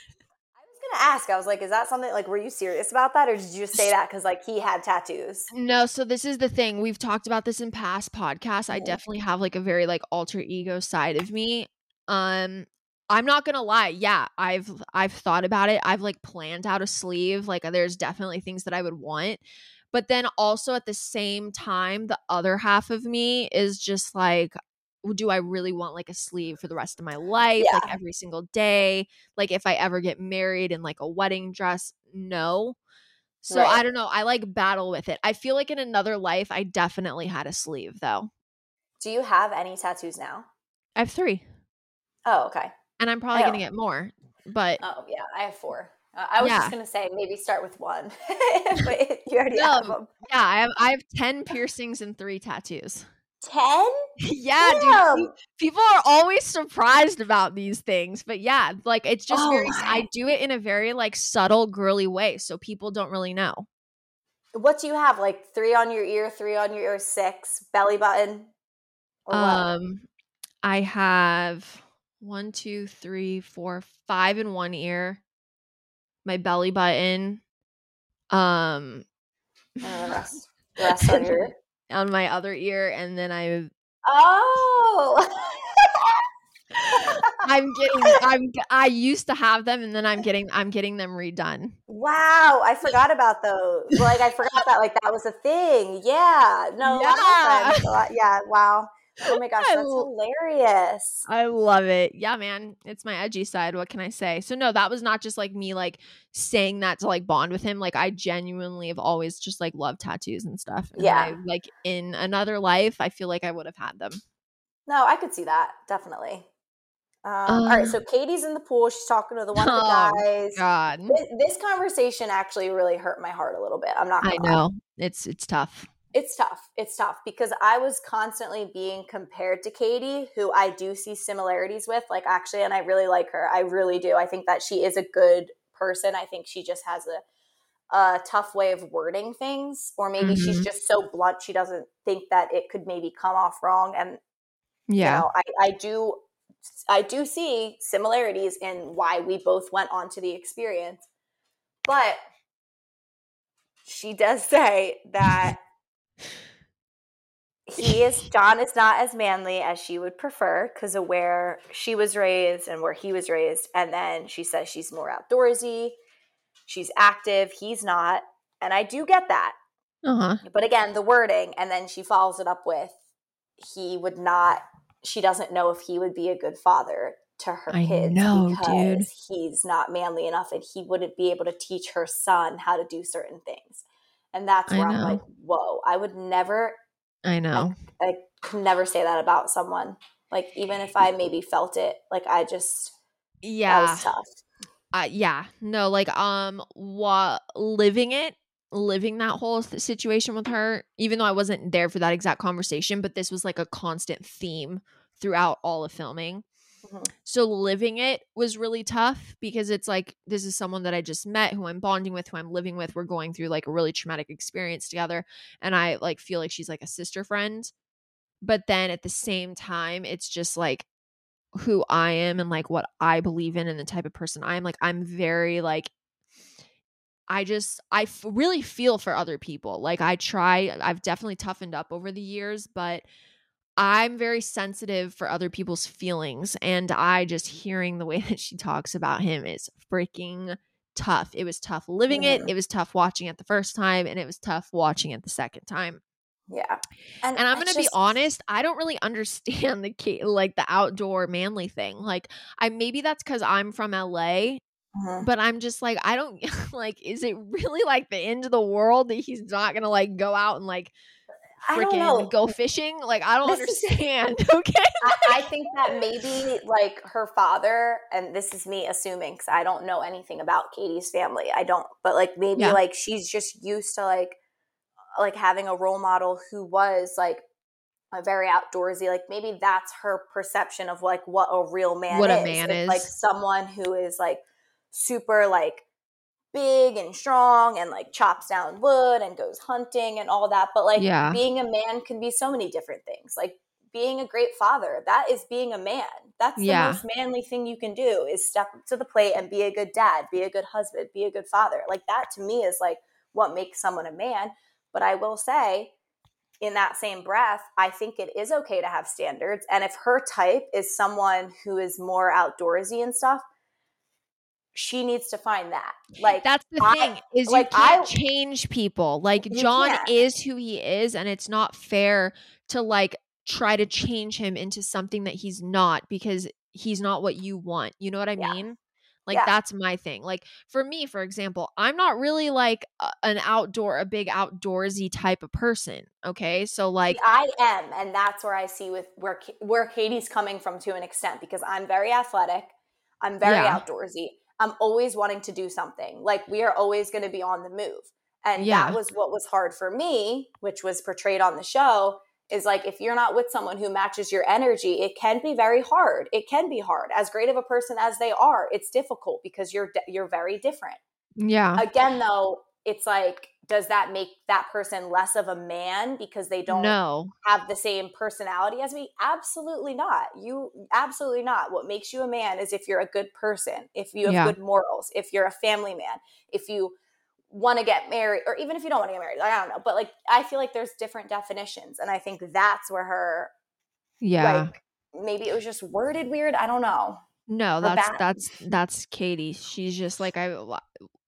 gonna ask. I was like, is that something like? Were you serious about that, or did you just say that because like he had tattoos? no, so this is the thing. We've talked about this in past podcasts. I definitely have like a very like alter ego side of me. Um I'm not gonna lie. Yeah, I've I've thought about it. I've like planned out a sleeve. Like uh, there's definitely things that I would want. But then also at the same time, the other half of me is just like, do I really want like a sleeve for the rest of my life? Like every single day? Like if I ever get married in like a wedding dress? No. So I don't know. I like battle with it. I feel like in another life, I definitely had a sleeve though. Do you have any tattoos now? I have three, Oh, okay. And I'm probably gonna Oh. get more. But Oh, yeah, I have four. Uh, I was Yeah. just gonna say maybe start with one, but you already No. have them. yeah, I have I have ten piercings and three tattoos. Ten? yeah, dude. Damn. pe- People are always surprised about these things, but yeah, like it's just Oh very. I do it in a very like subtle, girly way, so people don't really know. What do you have? Like three on your ear, three on your ear, six belly button? Um, I have one, two, three, four, five in one ear. My belly button. Um, the rest, rest on your. on my other ear, and then I Oh. I'm getting I'm I used to have them and then I'm getting I'm getting them redone. Wow, I forgot about those. Like I forgot that like that was a thing. Yeah. No, a lot of my Yeah. lot- yeah, wow. Oh my gosh, that's hilarious. I love it. Yeah, man. It's my edgy side. What can I say? So no, that was not just like me like saying that to like bond with him. Like I genuinely have always just like loved tattoos and stuff. And Yeah. I, like in another life, I feel like I would have had them. No, I could see that, definitely. Um, all right, so Katie's in the pool. She's talking to the one of the guys. God. This, this conversation actually really hurt my heart a little bit. I'm not I gonna lie. know. It's it's tough. It's tough. It's tough because I was constantly being compared to Katie, who I do see similarities with. Like, actually, and I really like her. I really do. I think that she is a good person. I think she just has a, a tough way of wording things, or maybe she's Mhm. just so blunt she doesn't think that it could maybe come off wrong. And Yeah. you know, I, I do I do see similarities in why we both went on to the experience. But she does say that he is John is not as manly as she would prefer because of where she was raised and where he was raised. And then she says she's more outdoorsy, she's active, he's not. And I do get that. Uh-huh. But again, the wording, and then she follows it up with he would not she doesn't know if he would be a good father to her I kids know, because dude. he's not manly enough and he wouldn't be able to teach her son how to do certain things. And that's I where I'm like, whoa, I would never, I know. I could never say that about someone. Like, even if I maybe felt it, like, I just, that Yeah. was tough. uh, yeah no like um what living it living that whole situation with her even though i wasn't there for that exact conversation but this was like a constant theme throughout all of filming Mhm. so living it was really tough because it's like this is someone that i just met who i'm bonding with who i'm living with we're going through like a really traumatic experience together and i like feel like she's like a sister friend but then at the same time it's just like who I am and like what I believe in and the type of person I am. Like I'm very like I just I f- really feel for other people. Like I try I've definitely toughened up over the years, but I'm very sensitive for other people's feelings and I just hearing the way that she talks about him is freaking tough. It was tough living it, it was tough watching it the first time and it was tough watching it the second time. Yeah. And I'm gonna be honest, I don't really understand the ca- like the outdoor manly thing. Like, I maybe that's because I'm from LA, Mhm. but I'm just like, I don't like. Is it really like the end of the world that he's not gonna like go out and like I don't know. Freaking go fishing? Like, I don't This is- understand. okay. I, I think that maybe like her father, and this is me assuming because I don't know anything about Katie's family. I don't, but like maybe Yeah. like she's just used to like like having a role model who was like a very outdoorsy. Like maybe that's her perception of like what a real man What a is. man It's, like is. someone who is like super like big and strong and like chops down wood and goes hunting and all that. But like Yeah. being a man can be so many different things. Like being a great father, that is being a man. That's the Yeah. most manly thing you can do is step to the plate and be a good dad, be a good husband, be a good father. Like that to me is like what makes someone a man. But I will say, in that same breath, I think it is okay to have standards. And if her type is someone who is more outdoorsy and stuff, she needs to find that. Like That's the I- thing is like, you can't I- change people. Like John can't. is who he is, and it's not fair to like try to change him into something that he's not because he's not what you want. You know what I Yeah. mean? Like Yeah. that's my thing. Like for me, for example, I'm not really like a, an outdoor, a big outdoorsy type of person. Okay, so like I am, and that's where I see with where where Katie's coming from to an extent because I'm very athletic, I'm very Yeah. outdoorsy. I'm always wanting to do something. Like we are always going to be on the move, and Yeah. that was what was hard for me, which was portrayed on the show. Is like if you're not with someone who matches your energy, it can be very hard. It can be hard. As great of a person as they are, it's difficult because you're you're very different yeah, again though it's like does that make that person less of a man because they don't no, have the same personality as me absolutely not you absolutely not what makes you a man is if you're a good person if you have Yeah. good morals if you're a family man if you want to get married or even if you don't want to get married i don't know but like i feel like there's different definitions and i think that's where her yeah. like maybe it was just worded weird i don't know No, that's that's that's Katie. She's just like I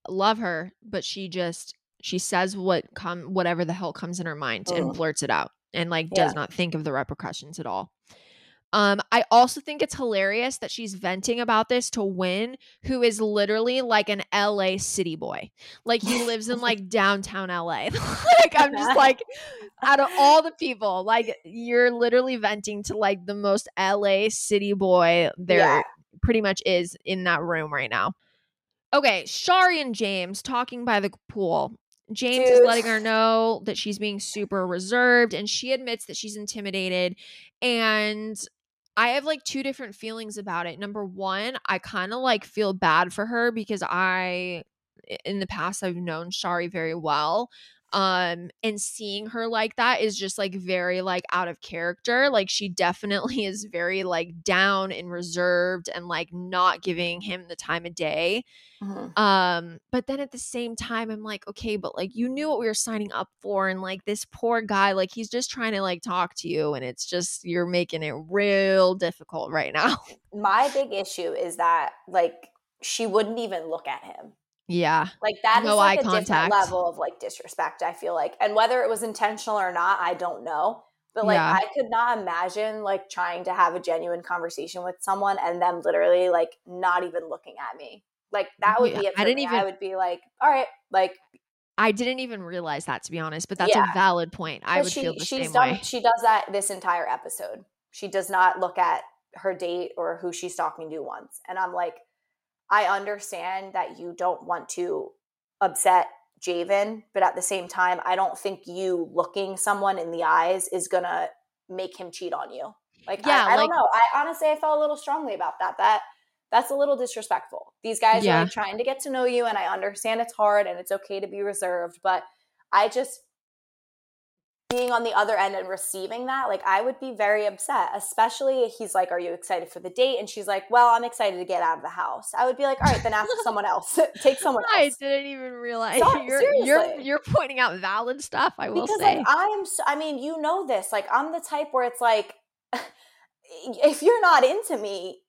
love her, but she just she says what come whatever the hell comes in her mind and blurts it out and like Yeah. does not think of the repercussions at all. Um, I also think it's hilarious that she's venting about this to Win, who is literally like an LA city boy. Like he lives in like downtown LA. like I'm just like, out of all the people, like you're literally venting to like the most LA city boy there Yeah. pretty much is in that room right now. Okay, Shari and James talking by the pool. James is letting her know that she's being super reserved and she admits that she's intimidated. And I have like two different feelings about it. Number one, I kind of like feel bad for her because I, in the past, I've known Shari very well. Um, and seeing her like that is just like very like out of character. Like she definitely is very like down and reserved and like not giving him the time of day. Mhm. Um, but then at the same time, I'm like, okay, but like you knew what we were signing up for, and like this poor guy, like he's just trying to like talk to you, and it's just you're making it real difficult right now. my big issue is that like she wouldn't even look at him yeah. Like that is No like eye a different level of like disrespect, I feel like. And whether it was intentional or not, I don't know. But like Yeah. I could not imagine like trying to have a genuine conversation with someone and them literally like not even looking at me. Like that would Yeah, be it. I didn't me. even- I would be like, all right, like I didn't even realize that to be honest, but that's Yeah. a valid point. I would she, feel the she's same done way. she does that this entire episode. She does not look at her date or who she's talking to once. And I'm like, I understand that you don't want to upset Javen, but at the same time, I don't think you looking someone in the eyes is gonna make him cheat on you. Like Yeah, I, I don't know. I honestly I felt a little strongly about that. That that's a little disrespectful. These guys Yeah. are like trying to get to know you, and I understand it's hard and it's okay to be reserved, but I just being on the other end and receiving that, like I would be very upset, especially if he's like, Are you excited for the date? And she's like, Well, I'm excited to get out of the house. I would be like, All right, then ask someone else. Take someone else. I didn't even realize you're you're you're pointing out valid stuff. I will Because say. like I am so, I mean, you know this. Like I'm the type where it's like if you're not into me,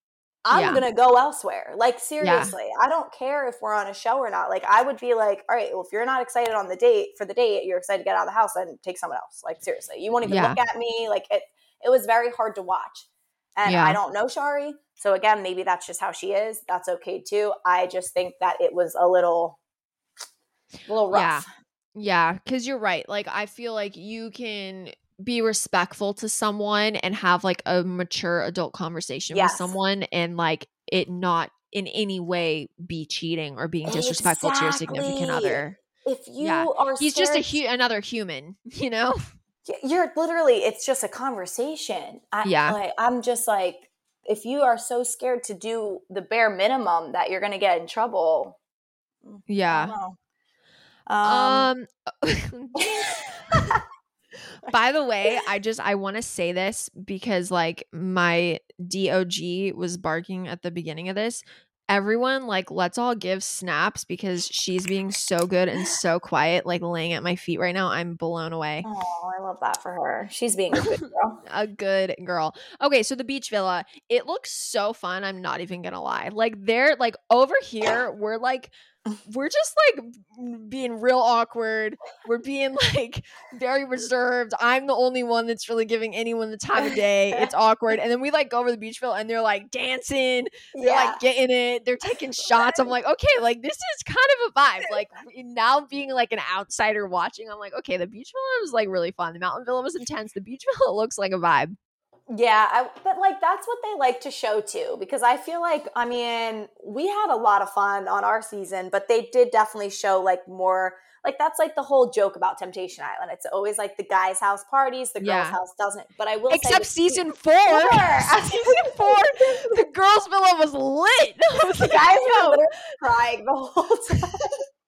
I'm Yeah. gonna go elsewhere. Like seriously, I don't care if we're on a show or not. Like I would be like, all right, well, if you're not excited on the date for the date, you're excited to get out of the house, and take someone else. Like seriously, you won't even Yeah. look at me. Like it, it was very hard to watch. And Yeah. I don't know Shari, so again, maybe that's just how she is. That's okay too. I just think that it was a little, a little rough. Yeah, because you're right. Like, I feel like you can be respectful to someone and have like a mature adult conversation with someone and like it not in any way be cheating or being disrespectful to your significant other. If you Yeah. are, He's just a hu- another human, you know? You're literally it's just a conversation I, Yeah. like i'm just like if you are so scared to do the bare minimum that you're gonna get in trouble I don't Yeah. know. um, Um, by the way, I just I want to say this because like my DOG was barking at the beginning of this. Everyone like let's all give snaps because she's being so good and so quiet like laying at my feet right now. I'm blown away. oh i love that for her she's being a good girl A good girl. Okay, so the beach villa, it looks so fun. I'm not even gonna lie. Like they're like over here, we're like we're just like being real awkward. We're being like very reserved. I'm the only one that's really giving anyone the time of day. It's awkward. And then we like go over the beach villa and they're like dancing. They're yeah like getting it. They're taking shots. I'm like, okay, like this is kind of a vibe. Like now being like an outsider watching, I'm like, okay, the beach villa was like really fun. The mountain villa was intense. The beach villa looks like a vibe. Yeah I, but like that's what they like to show too because i feel like i mean we had a lot of fun on our season but they did definitely show like more like that's like the whole joke about temptation island it's always like the guy's house parties the girl's Yeah. house doesn't but i will say Except with- season four. Four. season four, the girls' villa was lit. the guys were crying the whole time.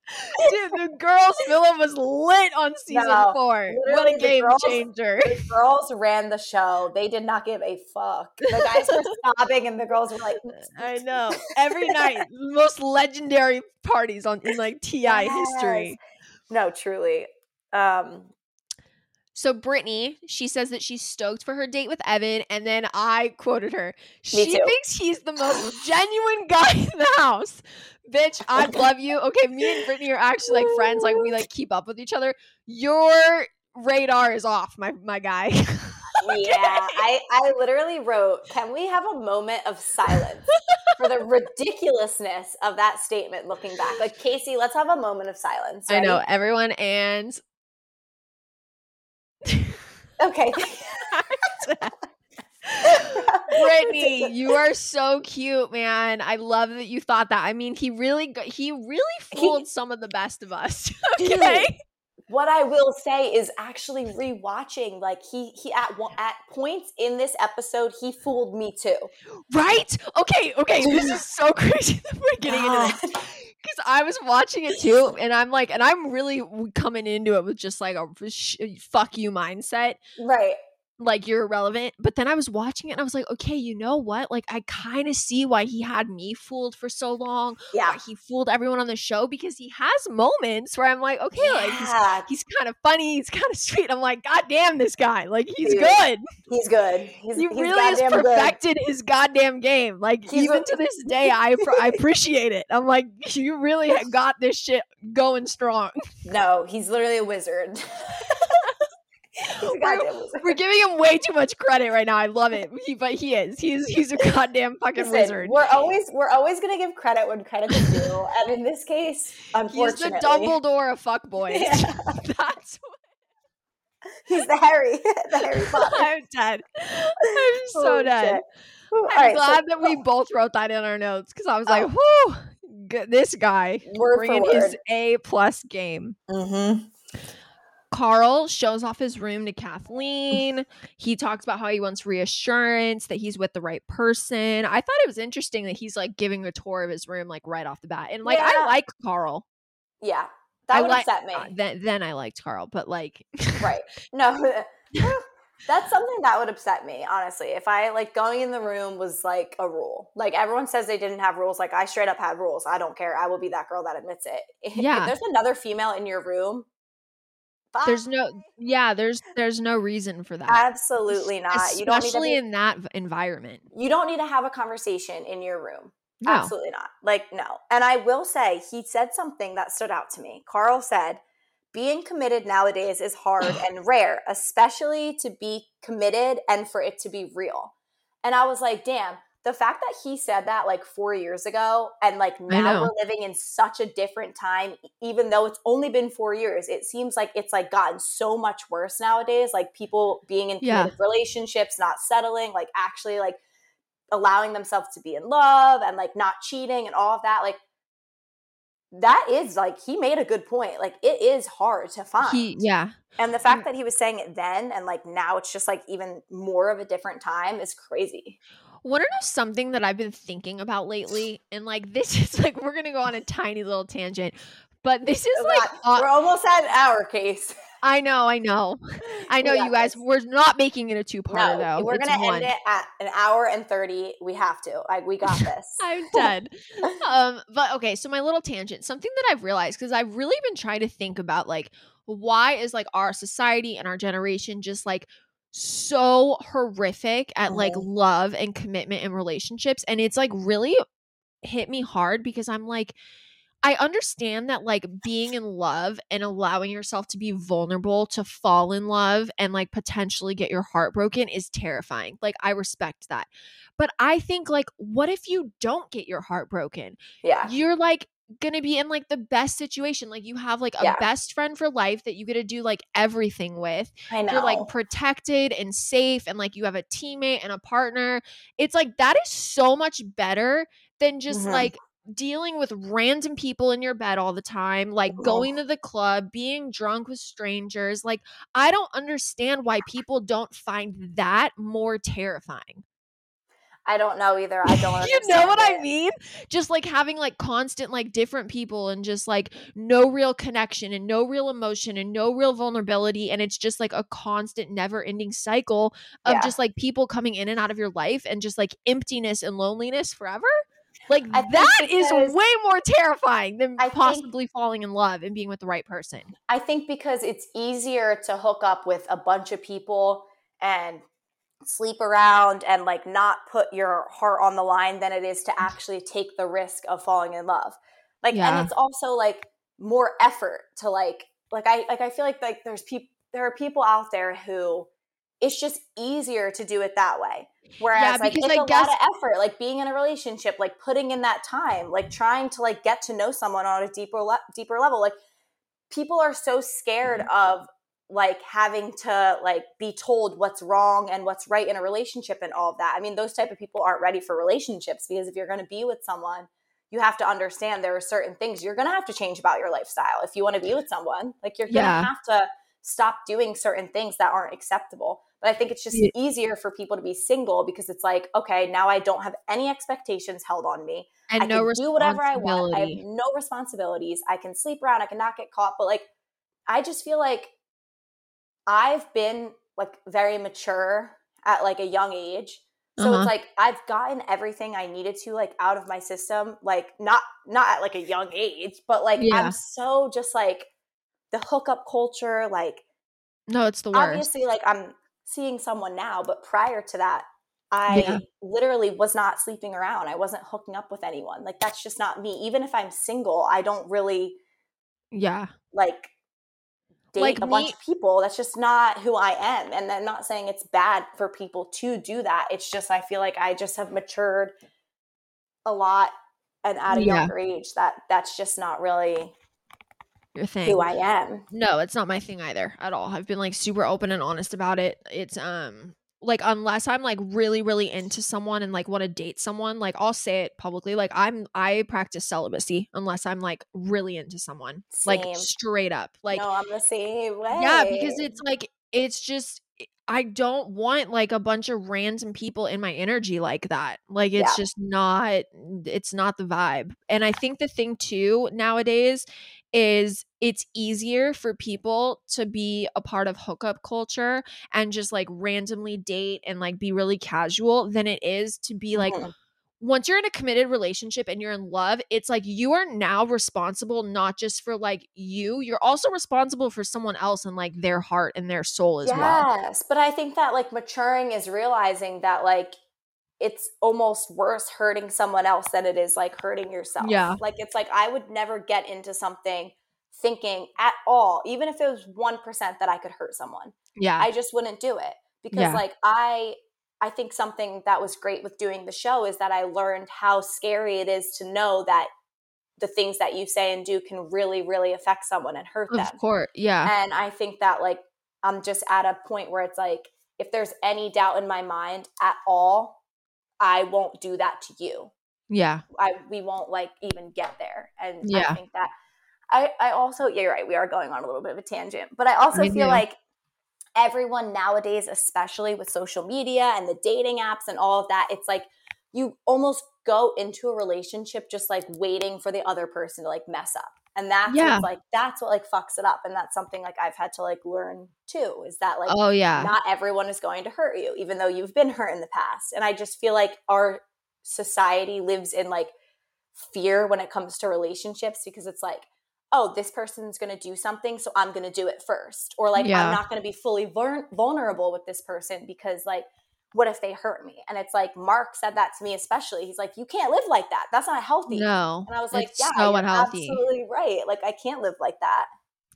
Dude, the girls' villa was lit on season No, four. What a the game girls- changer. The girls ran the show. They did not give a fuck. The guys were sobbing, and the girls were like, I know. Every night, most legendary parties on in like TI history. "No, truly." Um, So Brittany, she says that she's stoked for her date with Evan, and then I quoted her. Me She too. thinks he's the most genuine guy in the house. Bitch, I love you. Okay, me and Brittany are actually like friends. Like we like keep up with each other. Your radar is off, my my guy. yeah, I I literally wrote, "Can we have a moment of silence for the ridiculousness of that statement?" Looking back, like Kaci, let's have a moment of silence. I know everyone and Okay. Brittany, you are so cute, man. I love that you thought that. I mean, he really he really fooled some of the best of us. okay. What I will say is actually rewatching, like he he at at points in this episode, he fooled me too. Right? Okay, okay. This is so crazy that we're getting into this. Because I was watching it too, and I'm like, and I'm really coming into it with just like a sh- fuck you mindset. Right. Like you're irrelevant. But then I was watching it and I was like, okay, you know what? Like I kind of see why he had me fooled for so long. Yeah. He fooled everyone on the show because he has moments where I'm like, okay, like he's he's kind of funny, he's kind of sweet. I'm like, god damn this guy. Like he's Dude, good. he's good. He's, He he's really has goddamn good. perfected his goddamn game. Like He's even a- to this day, I I appreciate it. I'm like, you really got this shit going strong. No, he's literally a wizard. We're, we're, giving him way too much credit right now. I love it, he, but he is. He's he's a goddamn fucking Listen, wizard. We're always we're always gonna give credit when credit is due, and in this case, unfortunately, he's the Dumbledore of fuckboys. Yeah. That's. What... He's the Harry, the Harry Potter. I'm dead. I'm so dead. I'm right, glad so, that we both wrote that in our notes because I was like, oh. "Whoo, this guy word bringing his A plus game." Mm-hmm. Karl shows off his room to Kathleen. He talks about how he wants reassurance that he's with the right person. I thought it was interesting that he's like giving a tour of his room like right off the bat. And like yeah. I like Karl. Yeah. That I would li- upset me. Uh, then then I liked Karl, but like Right. No. That's something that would upset me, honestly. If I like going in the room was like a rule. Like everyone says they didn't have rules. Like I straight up had rules. I don't care. I will be that girl that admits it. Yeah. if there's another female in your room, Bye. There's no yeah, there's there's no reason for that. Absolutely not. Especially in that environment. You don't need to have a conversation in your room. No. Absolutely not. Like no. And I will say he said something that stood out to me. Karl said, "Being committed nowadays is hard and rare, especially to be committed and for it to be real." And I was like, "Damn, the fact that he said that like four years ago and like now we're living in such a different time even though it's only been four years it seems like it's like gotten so much worse nowadays like people being in yeah. relationships not settling like actually like allowing themselves to be in love and like not cheating and all of that like that is like he made a good point like it is hard to find. he, yeah. And the fact that he was saying it then and like now it's just like even more of a different time is crazy Want to know something that I've been thinking about lately? And like, this is like, we're going to go on a tiny little tangent, but this is like, we're almost at our case. I know, I know, I know, you guys. This. We're not making it a two part no, though. We're gonna end it at an hour and thirty. We have to. Like, we got this. I'm dead. um, but okay. So my little tangent, something that I've realized because I've really been trying to think about like why is like our society and our generation just like so horrific at like mm-hmm. love and commitment and relationships and it's like really hit me hard because I'm like I understand that like being in love and allowing yourself to be vulnerable to fall in love and like potentially get your heart broken is terrifying. Like I respect that. But I think like what if you don't get your heart broken? Yeah. You're like gonna be in like the best situation. Like you have like a yeah. best friend for life that you get to do like everything with. I know. You're like protected and safe, and like you have a teammate and a partner. It's like that is so much better than just mm-hmm. like dealing with random people in your bed all the time, like going to the club, being drunk with strangers. Like, I don't understand why people don't find that more terrifying. I don't know either. I don't. you know what it. I mean? Just like having like constant like different people and just like no real connection and no real emotion and no real vulnerability and it's just like a constant never-ending cycle of yeah. just like people coming in and out of your life and just like emptiness and loneliness forever. Like that is way more terrifying than I possibly think, falling in love and being with the right person. I think because it's easier to hook up with a bunch of people and sleep around and like not put your heart on the line than it is to actually take the risk of falling in love. Like yeah. and it's also like more effort to like like I like I feel like like there's people there are people out there who it's just easier to do it that way. Whereas yeah, like it's I a guess- lot of effort, like being in a relationship, like putting in that time, like trying to like get to know someone on a deeper le- deeper level. Like people are so scared mm-hmm. of like having to like be told what's wrong and what's right in a relationship and all of that. I mean, those type of people aren't ready for relationships because if you're going to be with someone, you have to understand there are certain things you're going to have to change about your lifestyle if you want to be with someone. Like you're going to yeah. have to stop doing certain things that aren't acceptable. But I think it's just yeah. easier for people to be single because it's like, okay, now I don't have any expectations held on me. And I no can do whatever I want. I have no responsibilities. I can sleep around. I can not get caught. But like, I just feel like I've been like very mature at like a young age. So uh-huh. it's like I've gotten everything I needed to like out of my system, like not not at like a young age, but like yeah. I'm so just like the hookup culture, like no, it's the worst. Obviously, like I'm seeing someone now, but prior to that, I yeah. literally was not sleeping around. I wasn't hooking up with anyone. Like that's just not me. Even if I'm single, I don't really yeah like date Like a bunch of people. That's just not who I am. And I'm not saying it's bad for people to do that. It's just I feel like I just have matured a lot and at a Yeah. younger age that that's just not really Your thing. who I am. No, it's not my thing either at all. I've been like super open and honest about it. It's um like unless I'm like really really into someone and like want to date someone, like I'll say it publicly. Like I'm I practice celibacy unless I'm like really into someone. Like straight up. Like no, I'm the same way. yeah, because it's like it's just I don't want like a bunch of random people in my energy like that. Like it's Yeah. just not it's not the vibe. And I think the thing too nowadays is it's easier for people to be a part of hookup culture and just like randomly date and like be really casual than it is to be like Mhm. once you're in a committed relationship and you're in love, it's like you are now responsible not just for like you, you're also responsible for someone else and like their heart and their soul as well. Yes, but I think that like maturing is realizing that like it's almost worse hurting someone else than it is like hurting yourself. Yeah. Like it's like I would never get into something thinking at all, even if it was 1% that I could hurt someone. Yeah. I just wouldn't do it because Yeah. like I I think something that was great with doing the show is that I learned how scary it is to know that the things that you say and do can really really affect someone and hurt them. of course. Yeah. And I think that like I'm just at a point where it's like if there's any doubt in my mind at all, I won't do that to you. Yeah. I we won't like even get there. And Yeah. I think that I I also yeah, you're right, we are going on a little bit of a tangent. But I also We feel do. like everyone nowadays, especially with social media and the dating apps and all of that, it's like you almost go into a relationship just like waiting for the other person to like mess up. And that's Yeah. like that's what like fucks it up. And that's something like I've had to like learn too, is that like oh yeah. not everyone is going to hurt you, even though you've been hurt in the past. And I just feel like our society lives in like fear when it comes to relationships because it's like, oh, this person's going to do something, so I'm going to do it first. Or like, Yeah. I'm not going to be fully vulnerable with this person because like, what if they hurt me? And it's like, Mark said that to me, especially. He's like, you can't live like that. That's not healthy. no. And I was like, yeah, so you're unhealthy. absolutely right. Like, I can't live like that.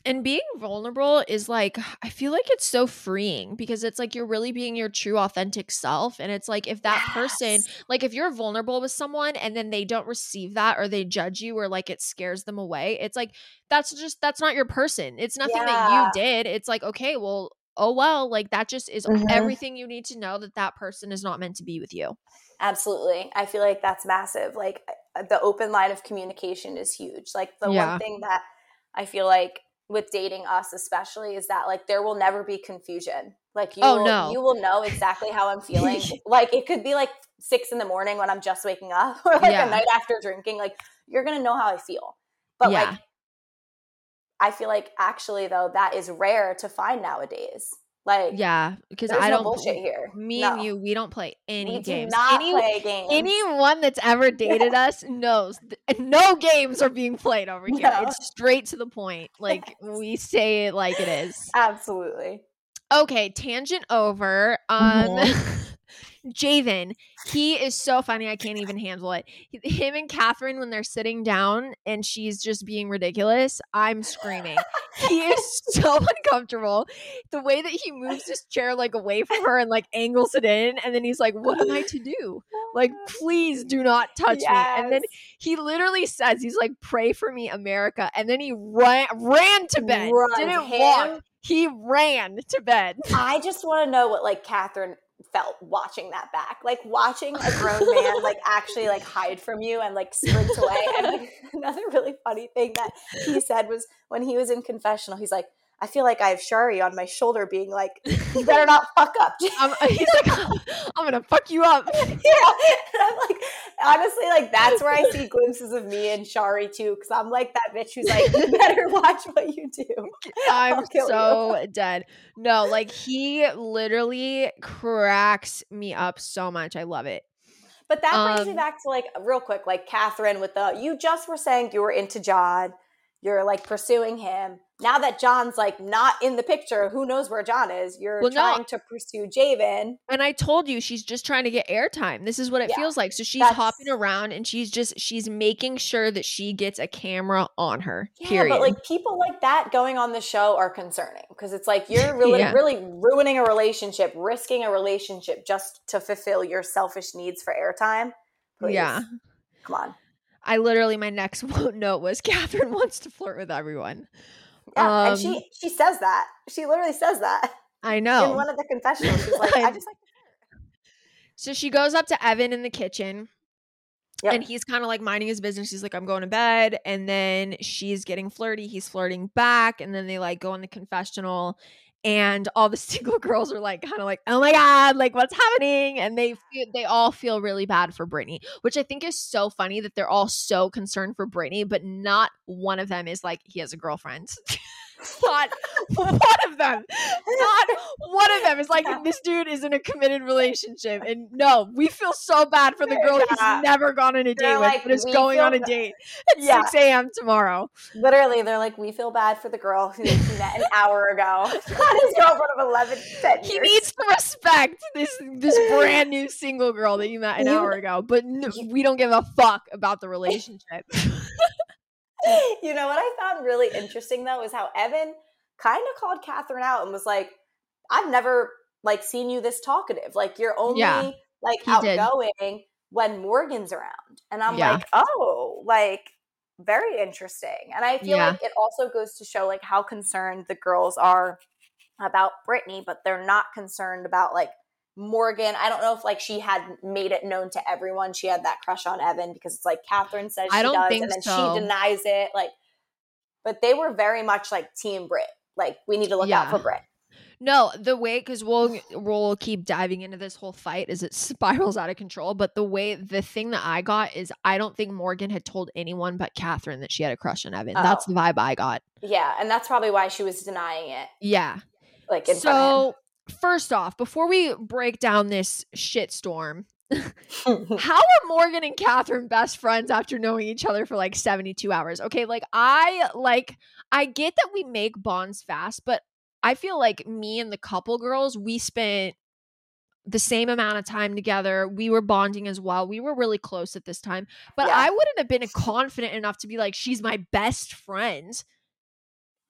and being vulnerable is like i feel like it's so freeing because it's like you're really being your true authentic self and it's like if that person like if you're vulnerable with someone and then they don't receive that or they judge you or like it scares them away it's like that's just that's not your person it's nothing that you did it's like okay well oh well like that just is Mhm. everything you need to know that that person is not meant to be with you Absolutely. I feel like that's massive. Like uh, the open line of communication is huge. Like the Yeah. one thing that I feel like with dating us especially is that like there will never be confusion. Like you Oh, will, no. you will know exactly how I'm feeling. like it could be like six in the morning when I'm just waking up or like Yeah. a night after drinking. Like you're gonna know how I feel. But Yeah. like I feel like actually though that is rare to find nowadays. Like yeah because i don't bullshit here. me No. and you we don't play any we games do not Any- play games. anyone that's ever dated us knows th- no games are being played over here. No. It's straight to the point. Like we say it like it is. Absolutely. Okay, tangent over. Um Mhm. Javen, he is so funny. I can't even handle it. Him and Catherine, when they're sitting down and she's just being ridiculous, I'm screaming. he is so uncomfortable. The way that he moves his chair like away from her and like angles it in, and then he's like, "What am I to do? Like, please do not touch me." And then he literally says, "He's like, pray for me, America," and then he ran ran to bed. Runs. Didn't Him- walk. He ran to bed. I just want to know what like Catherine felt watching that back. Like watching a grown man like actually like hide from you and like sprint away. And like, another really funny thing that he said was when he was in confessional, he's like, I feel like I have Shari on my shoulder being like, you better not fuck up. He's like, I'm gonna fuck you up. yeah. And I'm like, honestly, like that's where I see glimpses of me and Shari too, because I'm like that bitch who's like, you better watch what you do. I'm you. so dead. No, like he literally cracks me up so much. I love it. But that brings me Um, back to like real quick, like Catherine with the you just were saying you were into John, you're like pursuing him. Now that John's like not in the picture, who knows where John is? You're Well, no. trying to pursue Javen. And I told you she's just trying to get airtime. This is what it Yeah, feels like. So she's that's- hopping around and she's just she's making sure that she gets a camera on her. Yeah, period. but like people like that going on the show are concerning because it's like you're really Yeah. really ruining a relationship, risking a relationship just to fulfill your selfish needs for airtime. Please. Yeah. Come on. I literally my next note was Catherine wants to flirt with everyone. Yeah. and Um, she she says that. She literally says that I know. in one of the confessionals. She's like, I- I just like So she goes up to Evan in the kitchen. Yep. And he's kind of like minding his business. He's like, I'm going to bed. And then she's getting flirty. He's flirting back. And then they like go in the confessional. And all the single girls are like, kind of like, oh my God, like what's happening? And they feel, they all feel really bad for Brittany, which I think is so funny that they're all so concerned for Brittany, but not one of them is like, he has a girlfriend. not one of them. Not one of them is like, this dude is in a committed relationship. And no, we feel so bad for the girl Yeah. he's never gone on a They're date like, with, but is going on a date at Yeah. 6 a.m. tomorrow. literally they're like, we feel bad for the girl who he met an hour ago. Not his girlfriend of 11, 10 He years. needs to respect this this brand new single girl that you met an You- hour ago, but no, we don't give a fuck about the relationship. you know what I found really interesting though is how Evan kind of called Catherine out and was like, "I've never like seen you this talkative. Like you're only Yeah, like he did. outgoing when Morgan's around." And I'm Yeah. like, "Oh, like very interesting." And I feel Yeah. like it also goes to show like how concerned the girls are about Brittany, but they're not concerned about like Morgan. I don't know if like she had made it known to everyone she had that crush on Evan because it's like Catherine says she does, and then so. she denies it. Like, but they were very much like Team Brit. Like, we need to look out for Brit. No, the way because we'll we'll keep diving into this whole fight as it spirals out of control. But the way the thing that I got is I don't think Morgan had told anyone but Catherine that she had a crush on Evan. That's Oh. the vibe I got. Yeah, and that's probably why she was denying it. Yeah. Like in front So first off, before we break down this shitstorm, how are Morgan and Catherine best friends after knowing each other for like 72 hours? Okay, like I like I get that we make bonds fast, but I feel like me and the couple girls, we spent the same amount of time together. We were bonding as well. We were really close at this time. But Yeah. I wouldn't have been confident enough to be like, she's my best friend.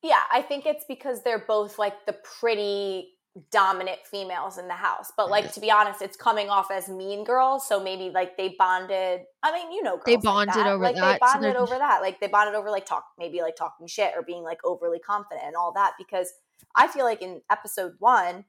yeah, I think it's because they're both like the pretty dominant females in the house. But like to be honest, it's coming off as mean girls. So maybe like they bonded. I mean, you know, girls They like bonded that. over like, that, They bonded they're- over that. Like they bonded over like talk, maybe like talking shit or being like overly confident and all that. Because I feel like in episode one,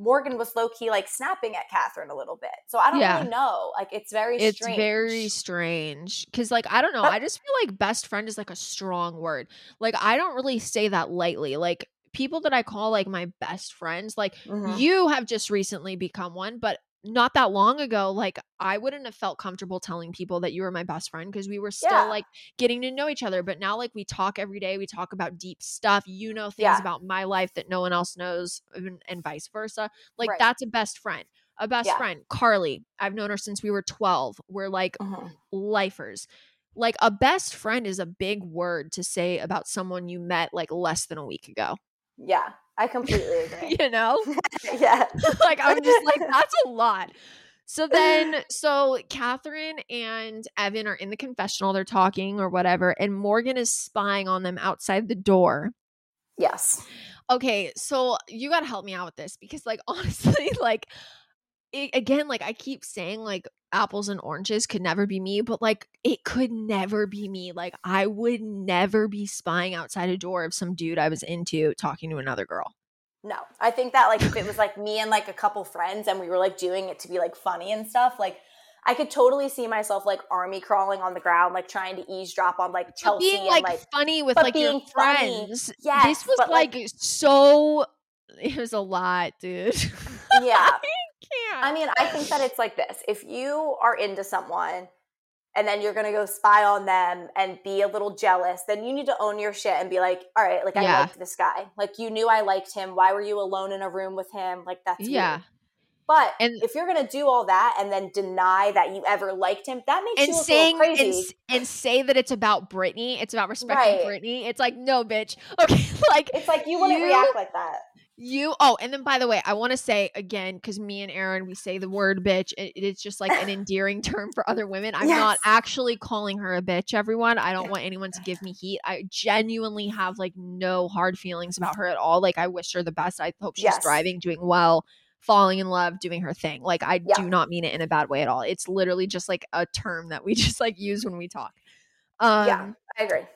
Morgan was low key like snapping at Catherine a little bit. So I don't Yeah. really know. Like it's very It's strange. very strange because, like, I don't know. But- I just feel like best friend is like a strong word. Like, I don't really say that lightly. Like, people that I call like my best friends, like, Mhm. you have just recently become one, but not that long ago, like, I wouldn't have felt comfortable telling people that you were my best friend because we were still Yeah. like getting to know each other. But now, like, we talk every day, we talk about deep stuff. You know things Yeah. about my life that no one else knows, and, and vice versa. Like, Right. that's a best friend. A best Yeah. friend, Carly. I've known her since we were 12. We're like Mhm. lifers. Like a best friend is a big word to say about someone you met like less than a week ago. Yeah, I completely agree. You know? yeah. like I'm just like that's a lot. So then so Catherine and Evan are in the confessional, they're talking or whatever, and Morgan is spying on them outside the door. Yes. Okay, so you got to help me out with this because like honestly like it, again like I keep saying like apples and oranges could never be me, but like it could never be me. Like I would never be spying outside a door of some dude I was into talking to another girl. No, I think that like if it was like me and like a couple friends and we were like doing it to be like funny and stuff, like I could totally see myself like army crawling on the ground, like trying to eavesdrop on like But Chelsea being and like, like funny with like your friends. Yeah, this was but, like, like- so it was a lot, dude. yeah. I mean, I think that it's like this: if you are into someone and then you're gonna go spy on them and be a little jealous, then you need to own your shit and be like, all right, like I Yeah. liked this guy. Like you knew I liked him. Why were you alone in a room with him? Like that's yeah. weird. But And- if you're gonna do all that and then deny that you ever liked him, that makes and you look saying little and, crazy. and say that it's about Britney, it's about respecting Right. Britney. It's like, no, bitch. Okay, like it's like you wouldn't you- react like that. You oh, and then by the way, I want to say again because me and Erin we say the word bitch. It, it's just like an endearing term for other women. I'm not actually calling her a bitch. Everyone, I don't want anyone to give me heat. I genuinely have like no hard feelings about her at all. Like I wish her the best. I hope she's Yes. thriving, doing well, falling in love, doing her thing. Like I Yeah. do not mean it in a bad way at all. It's literally just like a term that we just like use when we talk. Um, yeah, I agree.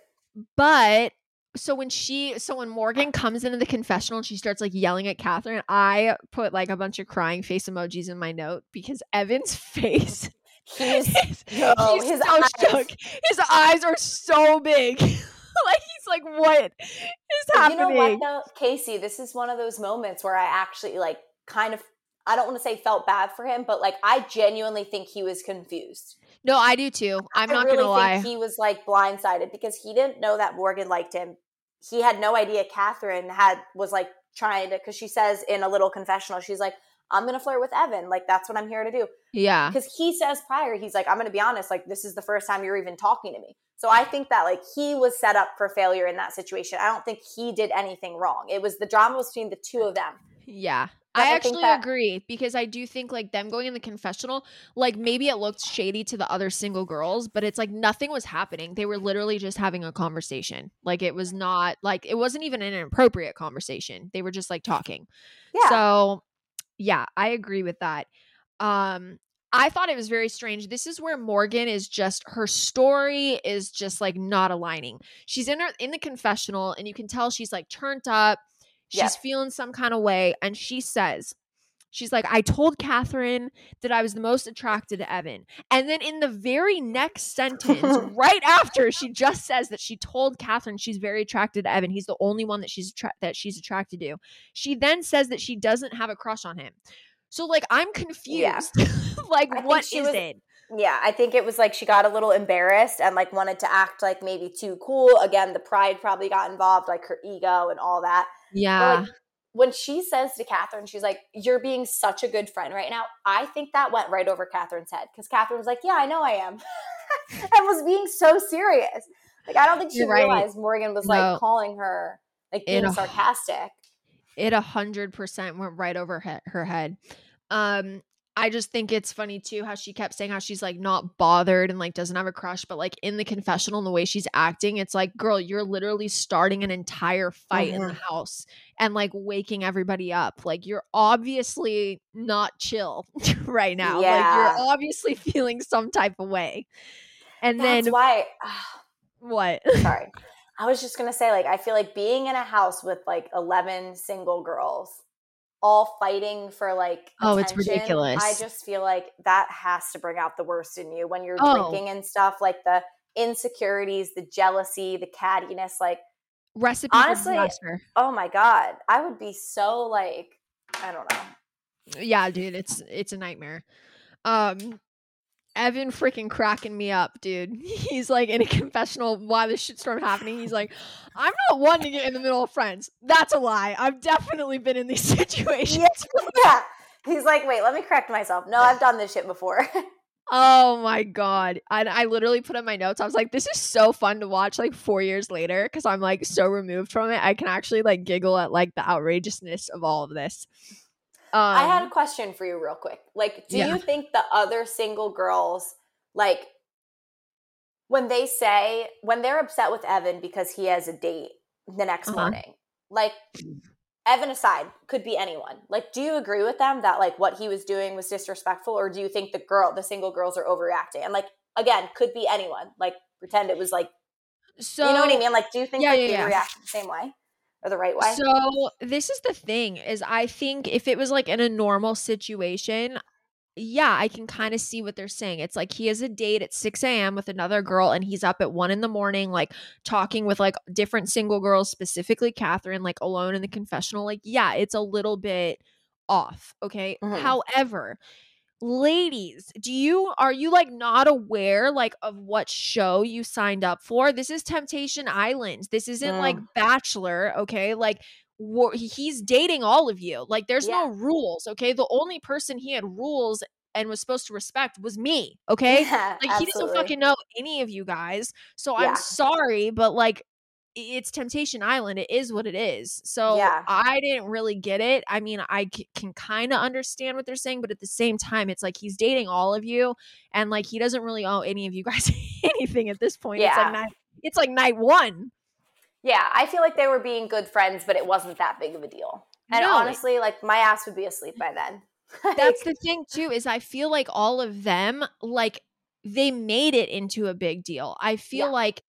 but so when she so when Morgan comes into the confessional and she starts like yelling at Catherine, I put like a bunch of crying face emojis in my note because Evan's face He's is- he's his so eyes. shook. His eyes are so big. like he's like, what is happening? You know what though, Kaci? This is one of those moments where I actually like kind of I don't want to say felt bad for him, but like I genuinely think he was confused. No, I do too. I'm I not really gonna lie. think he was like blindsided because he didn't know that Morgan liked him. He had no idea Catherine had was like trying to because she says in a little confessional, she's like, I'm gonna flirt with Evan. Like that's what I'm here to do. yeah. Because he says prior, he's like, I'm gonna be honest, like this is the first time you're even talking to me. So I think that like he was set up for failure in that situation. I don't think he did anything wrong. It was the drama was between the two of them. Yeah. But I I actually that- agree because I do think like them going in the confessional, like maybe it looked shady to the other single girls, but it's like nothing was happening. They were literally just having a conversation. Like it was not like it wasn't even an inappropriate conversation. They were just like talking. Yeah. So, yeah, I agree with that. Um I thought it was very strange. This is where Morgan is just her story is just like not aligning. She's in her in the confessional and you can tell she's like turned up. She's Yes. feeling some kind of way and she says She's like, I told Catherine that I was the most attracted to Evan. And then in the very next sentence, right after she just says that she told Catherine she's very attracted to Evan, he's the only one that she's that she's attracted to. She then says that she doesn't have a crush on him. So like I'm confused. like I what is was- it? Yeah, I think it was like she got a little embarrassed and like wanted to act like maybe too cool. Again, the pride probably got involved, like her ego and all that. Yeah. Like when she says to Catherine, she's like, You're being such a good friend right now. I think that went right over Catherine's head because Catherine was like, Yeah, I know I am. and was being so serious. Like, I don't think she You're right. realized Morgan was No. like calling her, like being a- sarcastic. it a hundred percent went right over he- her head. Um, I just think it's funny too how she kept saying how she's like not bothered and like doesn't have a crush, but like in the confessional and the way she's acting, it's like, girl, you're literally starting an entire fight in the house and like waking everybody up. Like you're obviously not chill right now. Like Yeah. you're obviously feeling some type of way. And That's then why, what? sorry. I was just gonna say, like, I feel like being in a house with like eleven single girls, all fighting for like Oh, it's ridiculous. I just feel like that has to bring out the worst in you when you're Oh. drinking and stuff, like the insecurities, the jealousy, the cattiness. Like, Recipe Honestly, oh my god, I would be so like, I don't know. yeah dude it's it's a nightmare um evan freaking cracking me up dude. He's like in a confessional while this shitstorm happening. He's like i'm not one to get in the middle of friends. That's a lie. I've definitely been in these situations. Yeah. He's like, wait, let me correct myself. No, I've done this shit before. oh my god. I, I literally put in my notes. I was like this is so fun to watch like four years later because i'm like so removed from it. I can actually like giggle at like the outrageousness of all of this I had a question for you, real quick. Like, do Yeah. you think the other single girls, like, when they say, when they're upset with Evan because he has a date the next Uh-huh. morning, like, Evan aside, could be anyone. Like, do you agree with them that, like, what he was doing was disrespectful, or do you think the girl, the single girls are overreacting? And, like, again, could be anyone. Like, pretend it was like, so you know what I mean? Like, do you think Yeah, like, yeah, they yeah. react the same way or the right way? So this is the thing is I think if it was like in a normal situation, yeah, I can kind of see what they're saying. It's like he has a date at 6 a.m. with another girl and he's up at one in the morning, like talking with like different single girls, specifically Catherine, like alone in the confessional. Like, yeah, it's a little bit off. Okay. Mhm. However, ladies do you are you like not aware like of what show you signed up for this is temptation island this isn't like mm. bachelor okay like he- he's dating all of you. Like there's no rules, okay? The only person he had rules and was supposed to respect was me, okay? Yeah, Like he doesn't fucking know any of you guys. So Yeah. I'm sorry, but like it's Temptation Island. It is what it is. So Yeah. I didn't really get it. I mean, I c- can kind of understand what they're saying, but at the same time, it's like he's dating all of you, and like he doesn't really owe any of you guys anything at this point. It's Yeah. like night, it's like night one. Yeah, I feel like they were being good friends, but it wasn't that big of a deal. And No. honestly, like my ass would be asleep by then. That's the thing too. Is I feel like all of them like they made it into a big deal. I feel Yeah. like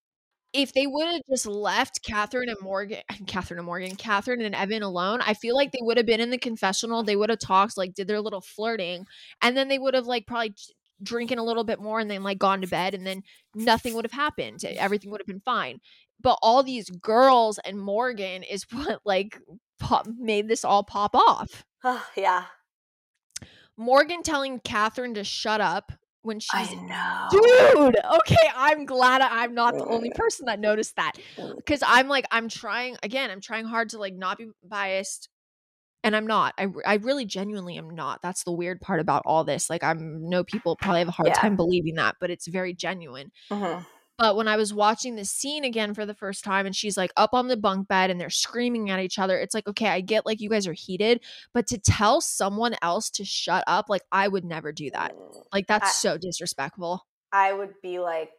if they would have just left Catherine and Morgan, Catherine and Morgan, Catherine and Evan alone, I feel like they would have been in the confessional. They would have talked, like did their little flirting, and then they would have like probably drinking a little bit more and then like gone to bed, and then nothing would have happened. Everything would have been fine. But all these girls and Morgan is what like pop, made this all pop off. yeah, Morgan telling Catherine to shut up when she's know. dude okay i'm glad i'm not the only person that noticed that because i'm like i'm trying again i'm trying hard to like not be biased and i'm not I, I really genuinely am not that's the weird part about all this like i'm know people probably have a hard Yeah. time believing that but it's very genuine Mhm. But when i was watching this scene again for the first time and she's like up on the bunk bed and they're screaming at each other it's like okay i get like you guys are heated but to tell someone else to shut up like i would never do that mm, like that's I- so disrespectful I would be like,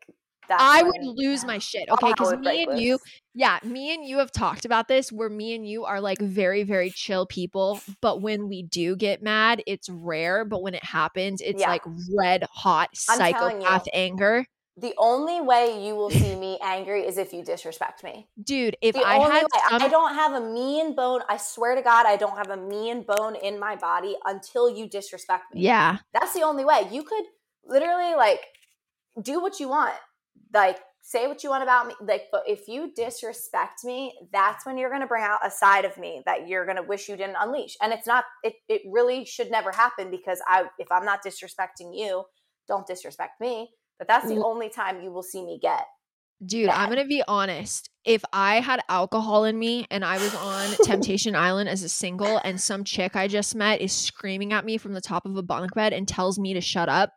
that's I would when- lose my shit. Okay, because me and you, yeah, me and you have talked about this where me and you are like very, very chill people. But when we do get mad, it's rare. But when it happens, it's Yeah. like red hot psychopath anger. The only way you will see me angry is if you disrespect me. Dude, if The I only had way. some, I don't have a mean bone. I swear to God, I don't have a mean bone in my body until you disrespect me. yeah, That's the only way. You could literally like do what you want. Like say what you want about me. Like, but if you disrespect me, that's when you're gonna bring out a side of me that you're gonna wish you didn't unleash. And it's not it it really should never happen because I if I'm not disrespecting you, don't disrespect me. But that's the only time you will see me get. dude, I'm gonna be honest. If I had alcohol in me and I was on Temptation Island as a single, and some chick I just met is screaming at me from the top of a bunk bed and tells me to shut up,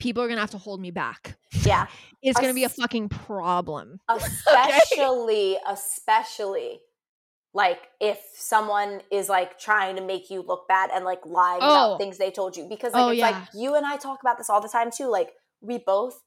people are gonna have to hold me back. Yeah. It's gonna be a fucking problem. especially especially like if someone is like trying to make you look bad and like lying Oh. about things they told you because like Oh, it's yeah. like you and I talk about this all the time too like we both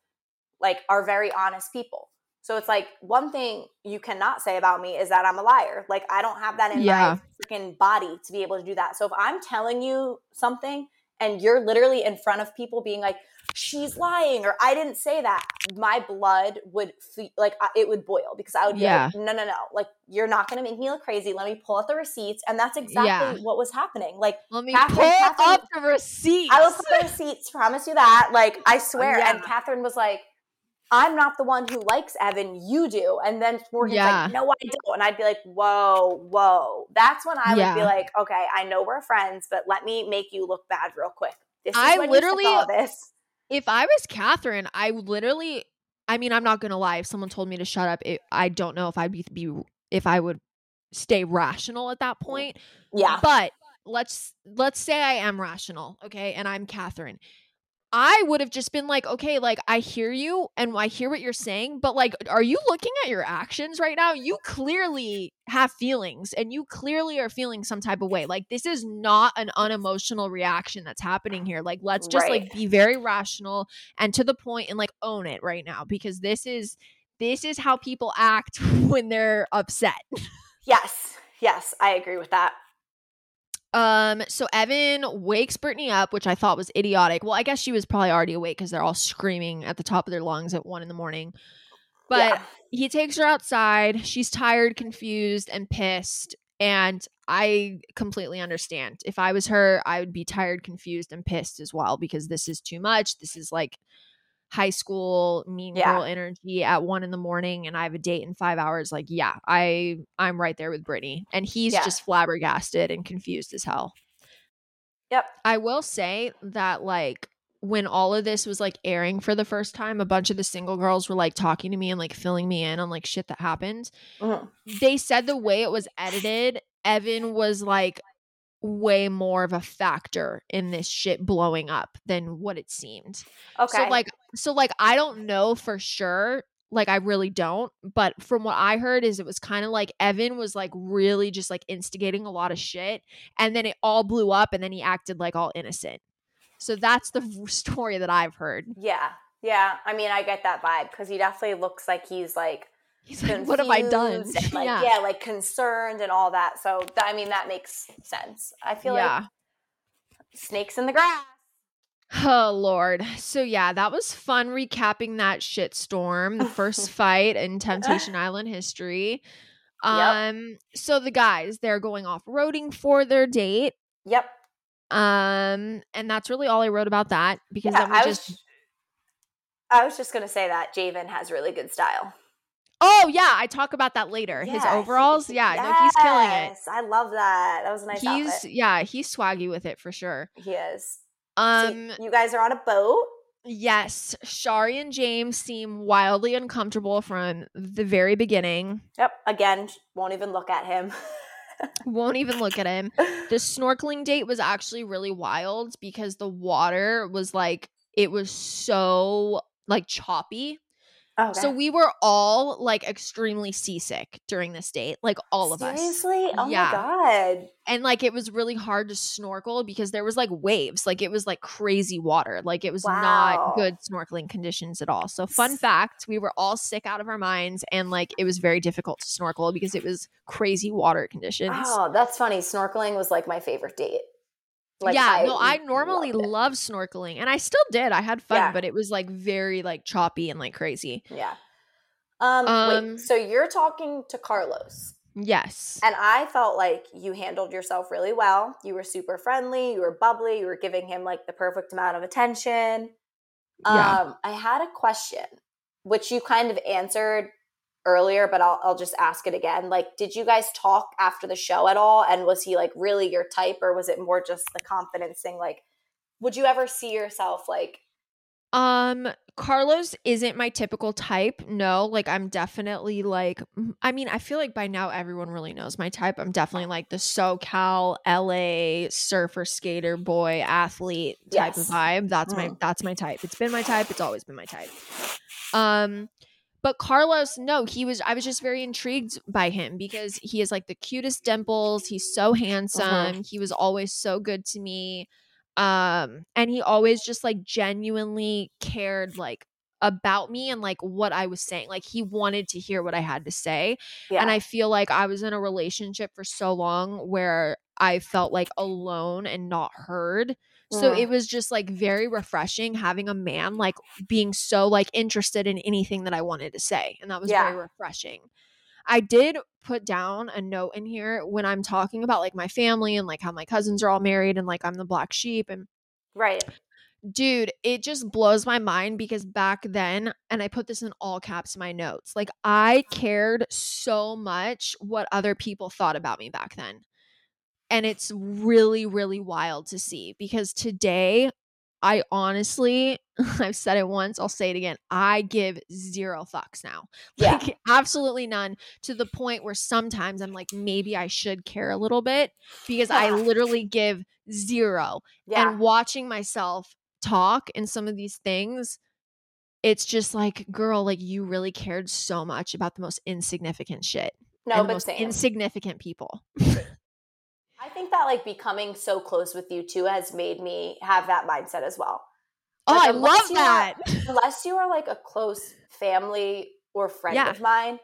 like are very honest people. So it's like one thing you cannot say about me is that I'm a liar. Like I don't have that in Yeah. my freaking body to be able to do that. So if I'm telling you something and you're literally in front of people being like she's lying or I didn't say that, my blood would fe- like it would boil because I would be Yeah. like, no, no, no, like you're not going to make me look crazy. Let me pull out the receipts, and that's exactly Yeah. what was happening. Like Let me Catherine- pull Catherine- up the receipts. I will put the receipts, promise you that. Like I swear. And Catherine was like. I'm not the one who likes Evan, you do. And then Morgan's Yeah. like, no, I don't. And I'd be like, whoa, whoa. That's when I would be like, okay, I know we're friends, but let me make you look bad real quick. This is I when you said literally- if I was Catherine, I literally. I mean, I'm not gonna lie. If someone told me to shut up, it, I don't know if I'd be, be if I would stay rational at that mm, point. Yeah. But let's let's say I am rational, okay, and I'm Catherine. I would have just been like, okay, like I hear you and I hear what you're saying, but like, are you looking at your actions right now? You clearly have feelings and you clearly are feeling some type of way. Like, this is not an unemotional reaction that's happening here. Like, let's just like be very rational and to the point and like own it right now because this is this is how people act when they're upset. Yes. Yes. I agree with that. Um, so Evan wakes Brittany up, which I thought was idiotic. Well, I guess she was probably already awake because they're all screaming at the top of their lungs at one in the morning. But Yeah. he takes her outside. She's tired, confused, and pissed. And I completely understand. If I was her, I would be tired, confused, and pissed as well because this is too much. This is like high school mean Yeah. girl energy at one in the morning and I have a date in five hours. Like, yeah, I I'm right there with Brittany. And he's Yeah. just flabbergasted and confused as hell. Yep. I will say that like when all of this was like airing for the first time, a bunch of the single girls were like talking to me and like filling me in on like shit that happened. Mhm. They said the way it was edited Evan was like way more of a factor in this shit blowing up than what it seemed. Okay. So like so like I don't know for sure. Like I really don't, but from what I heard is it was kind of like Evan was like really just like instigating a lot of shit and then it all blew up and then he acted like all innocent. So that's the story that I've heard. yeah. Yeah. I mean, I get that vibe because he definitely looks like he's like He's like, what have I done? like, yeah. like concerned and all that. So th- I mean, that makes sense. I feel like snakes in the grass. Oh Lord. So yeah, that was fun recapping that shit storm, the first fight in Temptation Island history. Yep. Um so the guys, they're going off roading for their date. Yep. Um and that's really all I wrote about that because Yeah, then we I just was. I was just gonna say that Javen has really good style. Oh yeah, I talk about that later. His he- overalls, yeah, no, he's killing it. I love that. That was a nice he's outfit. yeah, he's swaggy with it for sure. He is. Um so you guys are on a boat. yes, Shari and James seem wildly uncomfortable from the very beginning. Yep. Again, won't even look at him. Won't even look at him. The snorkeling date was actually really wild because the water was like it was so like choppy. Oh, okay. So we were all like extremely seasick during this date, like all of us. Seriously? Oh Yeah. my god. And like it was really hard to snorkel because there was like waves, like it was like crazy water. Like it was Wow. not good snorkeling conditions at all. So fun fact, we were all sick out of our minds and like it was very difficult to snorkel because it was crazy water conditions. Oh, that's funny. Snorkeling was like my favorite date. Yeah, no, I normally love snorkeling and I still did. I had fun, Yeah. but it was like very like choppy and like crazy. Yeah. Um, Um, wait, so you're talking to Carlos. Yes. And I felt like you handled yourself really well. You were super friendly, you were bubbly, you were giving him like the perfect amount of attention. Yeah. Um, I had a question, which you kind of answered earlier, but I'll I'll just ask it again. Like, did you guys talk after the show at all? And was he like really your type, or was it more just the confidence thing? Like, would you ever see yourself like Um, Carlos isn't my typical type. No, like I'm definitely like I mean, I feel like by now everyone really knows my type. I'm definitely like the SoCal LA surfer skater boy athlete type Yes. of vibe. That's my Mm. that's my type. It's been my type. It's always been my type. Um but Carlos, no, he was I was just very intrigued by him because he has like the cutest dimples. He's so handsome. He was always so good to me um and he always just like genuinely cared like about me and like what I was saying like he wanted to hear what I had to say yeah? and I feel like I was in a relationship for so long where I felt like alone and not heard so it was just like very refreshing having a man like being so like interested in anything that I wanted to say and that was Yeah. very refreshing I did put down a note in here when I'm talking about like my family and like how my cousins are all married and like I'm the black sheep and right. dude, it just blows my mind because back then, and I put this in all caps in my notes, like I cared so much what other people thought about me back then. And it's really, really wild to see because today, I honestly, I've said it once, I'll say it again. I give zero fucks now. Yeah. Like, absolutely none to the point where sometimes I'm like, maybe I should care a little bit because I literally give zero Yeah. and watching myself talk in some of these things it's just like girl like you really cared so much about the most insignificant shit no, and but most same. insignificant people I think that like becoming so close with you too has made me have that mindset as well. oh Like, i love you are- that Unless you are like a close family or friend Yeah. of mine,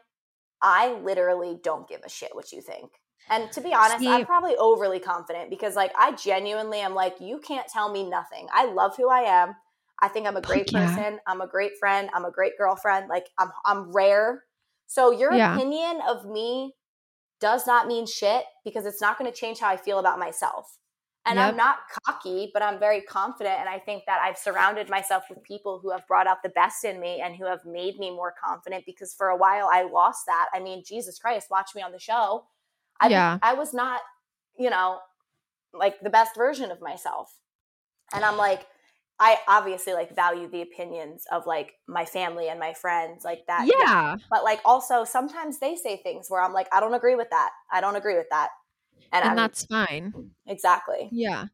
I literally don't give a shit what you think. And to be honest, See- I'm probably overly confident because like I genuinely am like, you can't tell me nothing. I love who I am. I think I'm a great yeah. person. I'm a great friend. I'm a great girlfriend. Like I'm I'm rare. So your Yeah. opinion of me does not mean shit because it's not going to change how I feel about myself. And Yep. I'm not cocky, but I'm very confident. And I think that I've surrounded myself with people who have brought out the best in me and who have made me more confident because for a while I lost that. I mean, Jesus Christ, watch me on the show. I, Yeah. I was not, you know, like the best version of myself. And I'm like, I obviously like value the opinions of like my family and my friends, like that. yeah But like also sometimes they say things where I'm like, I don't agree with that. I don't agree with that. And, and that's fine. exactly. Yeah.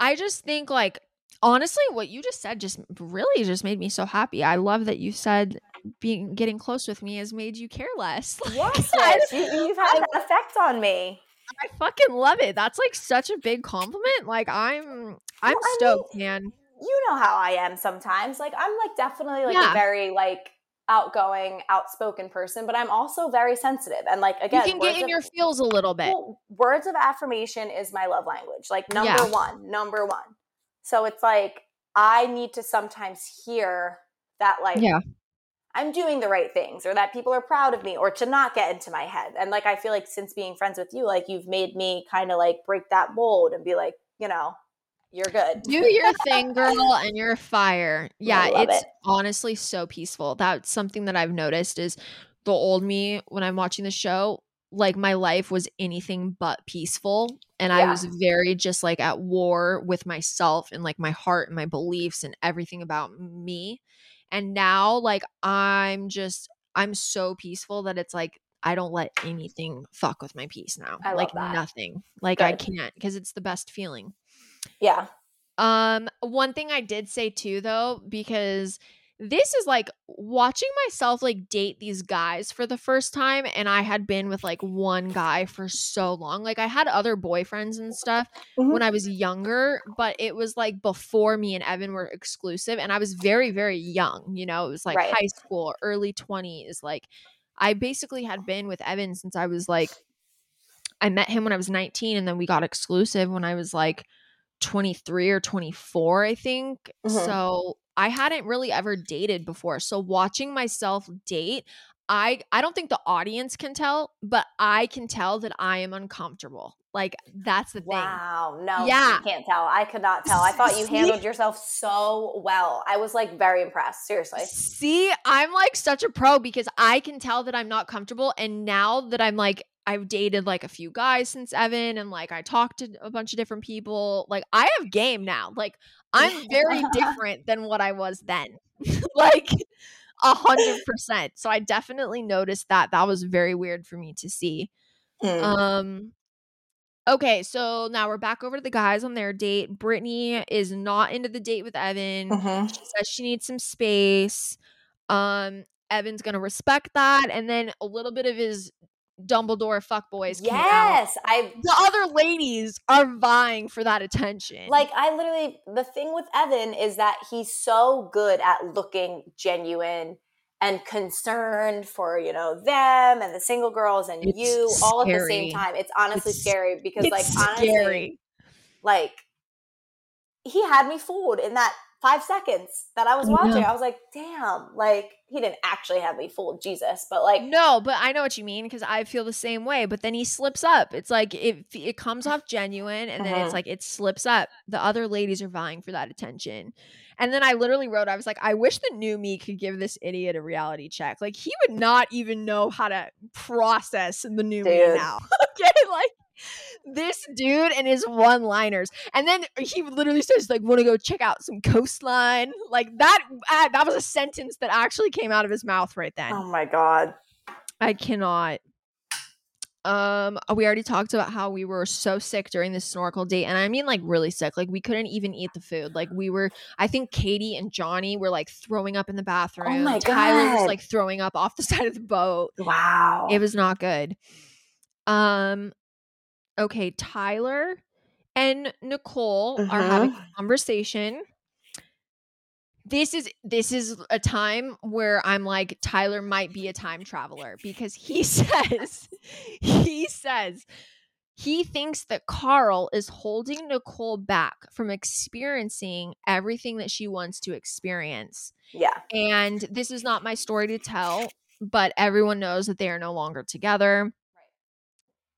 I just think like honestly what you just said just really just made me so happy. I love that you said being getting close with me has made you care less. Like, Yes, you, you've had an effect on me. I fucking love it. That's like such a big compliment. Like I'm I'm Well, I stoked, man. You know how I am sometimes. Like I'm like definitely like Yeah. a very like outgoing, outspoken person, but I'm also very sensitive. And like again, You can get in of- your feels a little bit. Well, words of affirmation is my love language. Like number Yeah. one, number one. So it's like I need to sometimes hear that like Yeah. I'm doing the right things or that people are proud of me or to not get into my head. And like I feel like since being friends with you, like you've made me kind of like break that mold and be like, you know, you're good. Do your thing, girl, and you're fire. Yeah, it's it. honestly so peaceful. That's something that I've noticed is the old me when I'm watching the show, like my life was anything but peaceful. And I was very just like at war with myself and like my heart and my beliefs and everything about me. And now, like, I'm just, I'm so peaceful that it's like, I don't let anything fuck with my peace now. I love like, that. nothing. Like, I can't because it's the best feeling. Yeah. Um, one thing I did say too, though, because this is like watching myself like date these guys for the first time, and I had been with like one guy for so long. Like I had other boyfriends and stuff Mhm. when I was younger, but it was like before me and Evan were exclusive, and I was very, very young. You know, it was like Right. high school, early twenties. Like I basically had been with Evan since I was like, I met him when I was 19, and then we got exclusive when I was like 23 or 24, I think. Mhm. So I hadn't really ever dated before. So watching myself date, I I don't think the audience can tell, but I can tell that I am uncomfortable. Like that's the thing. Wow. No, Yeah. you can't tell. I could not tell. I thought you handled yourself so well. I was like very impressed. Seriously. See, I'm like such a pro because I can tell that I'm not comfortable. And now that I'm like, I've dated like a few guys since Evan and like I talked to a bunch of different people, like I have game now. Like I'm very different than what I was then. like a hundred percent. So I definitely noticed that. That was very weird for me to see. Mm. Um okay, so now we're back over to the guys on their date. Brittany is not into the date with Evan Mhm. she says she needs some space. Um, Evan's gonna respect that, and then a little bit of his Dumbledore fuckboys. Yes, I The other ladies are vying for that attention. like I literally the thing with Evan is that he's so good at looking genuine and concerned for, you know, them and the single girls and It's you all at the same time. It's honestly It's- scary because like honestly scary. like he had me fooled in that five seconds that I was watching. know. I was like, damn, like he didn't actually have me fooled, Jesus. But like No, but I know what you mean because I feel the same way. But then he slips up. It's like it it comes off genuine, and then it's Mhm. like it slips up. The other ladies are vying for that attention. And then I literally wrote, I was like, I wish the new me could give this idiot a reality check. Like he would not even know how to process the new me now. okay, like this dude and his one liners and then he literally says like want to go check out some coastline like that uh, that was a sentence that actually came out of his mouth right then oh my god. I cannot. Um, we already talked about how we were so sick during this snorkel date, and I mean like really sick. Like we couldn't even eat the food. Like we were. I think Kady and Johnny were like throwing up in the bathroom. Oh my Tyler was like throwing up off the side of the boat. Wow. It was not good. Um, okay, Tyler and Nicole are having Mhm. a conversation. This is this is a time where I'm like Tyler might be a time traveler because he says he says he thinks that Karl is holding Nicole back from experiencing everything that she wants to experience. yeah. And this is not my story to tell, but everyone knows that they are no longer together.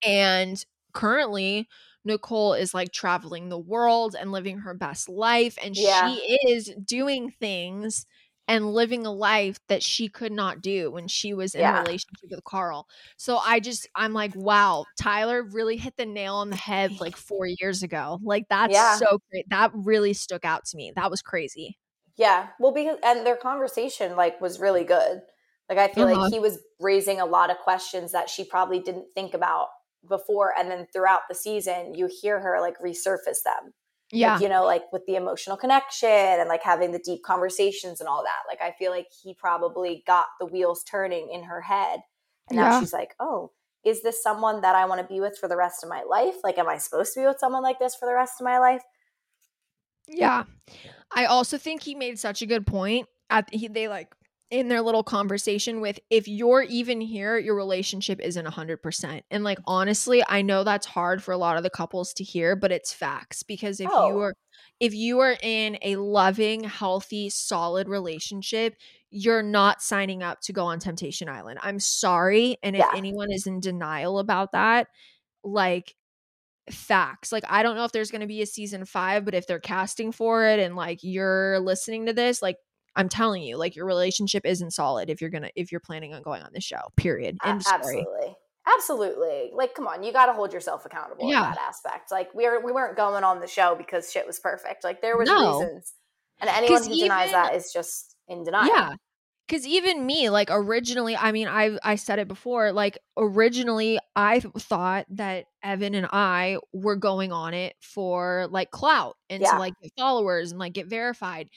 And currently, Nicole is like traveling the world and living her best life. And Yeah. she is doing things and living a life that she could not do when she was in Yeah. a relationship with Karl. So I just, I'm like, wow, Tyler really hit the nail on the head like four years ago. Like, that's Yeah. so great. That really stuck out to me. That was crazy. Yeah. Well, because and their conversation like was really good. Like I feel Uh-huh. like he was raising a lot of questions that she probably didn't think about before and then throughout the season you hear her like resurface them Yeah. like, you know like with the emotional connection and like having the deep conversations and all that like i feel like he probably got the wheels turning in her head and now Yeah. she's like oh is this someone that i want to be with for the rest of my life like am i supposed to be with someone like this for the rest of my life Yeah. I also think he made such a good point at he, they like in their little conversation with if you're even here your relationship isn't 100% and like honestly i know that's hard for a lot of the couples to hear but it's facts because if Oh. you are if you are in a loving healthy solid relationship you're not signing up to go on temptation island i'm sorry and if Yeah. anyone is in denial about that like facts. Like I don't know if there's going to be a season 5, but if they're casting for it and like you're listening to this, like I'm telling you, like your relationship isn't solid if you're to if you're planning on going on the show. Period. End story. absolutely absolutely like come on you got to hold yourself accountable in Yeah. that aspect like we were we weren't going on the show because shit was perfect like there was No. reasons and anyone who denies that is just in denial Yeah. Cause even me, like originally, I mean, I I said it before. Like originally, I th- thought that Evan and I were going on it for like clout and Yeah. to like get followers and like get verified.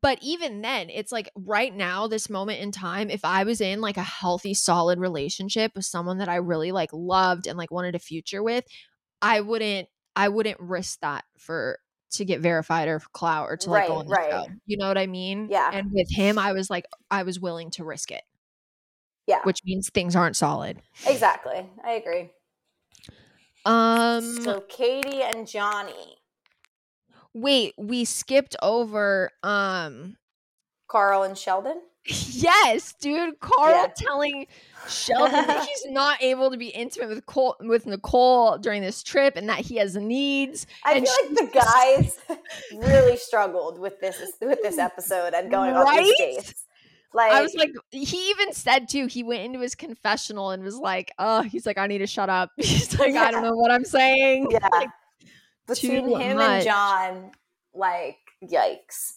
But even then, it's like right now, this moment in time, if I was in like a healthy, solid relationship with someone that I really like loved and like wanted a future with, I wouldn't I wouldn't risk that for to get verified or clout or to like go Right, on the right. show. You know what I mean? Yeah. And with him, I was like, I was willing to risk it, yeah which means things aren't solid. exactly i agree Um, so kady and johnny wait, we skipped over. Um, karl and sheldon yes, dude, Karl Yeah. telling Sheldon that he's not able to be intimate with Cole with Nicole during this trip, and that he has needs. i And feel like the guys really struggled with this with this episode and going on these dates like, I was like, he even said too. He went into his confessional and was like, "Oh, he's like, I need to shut up." He's like, I don't know what I'm saying. yeah Like, between him much. and john like yikes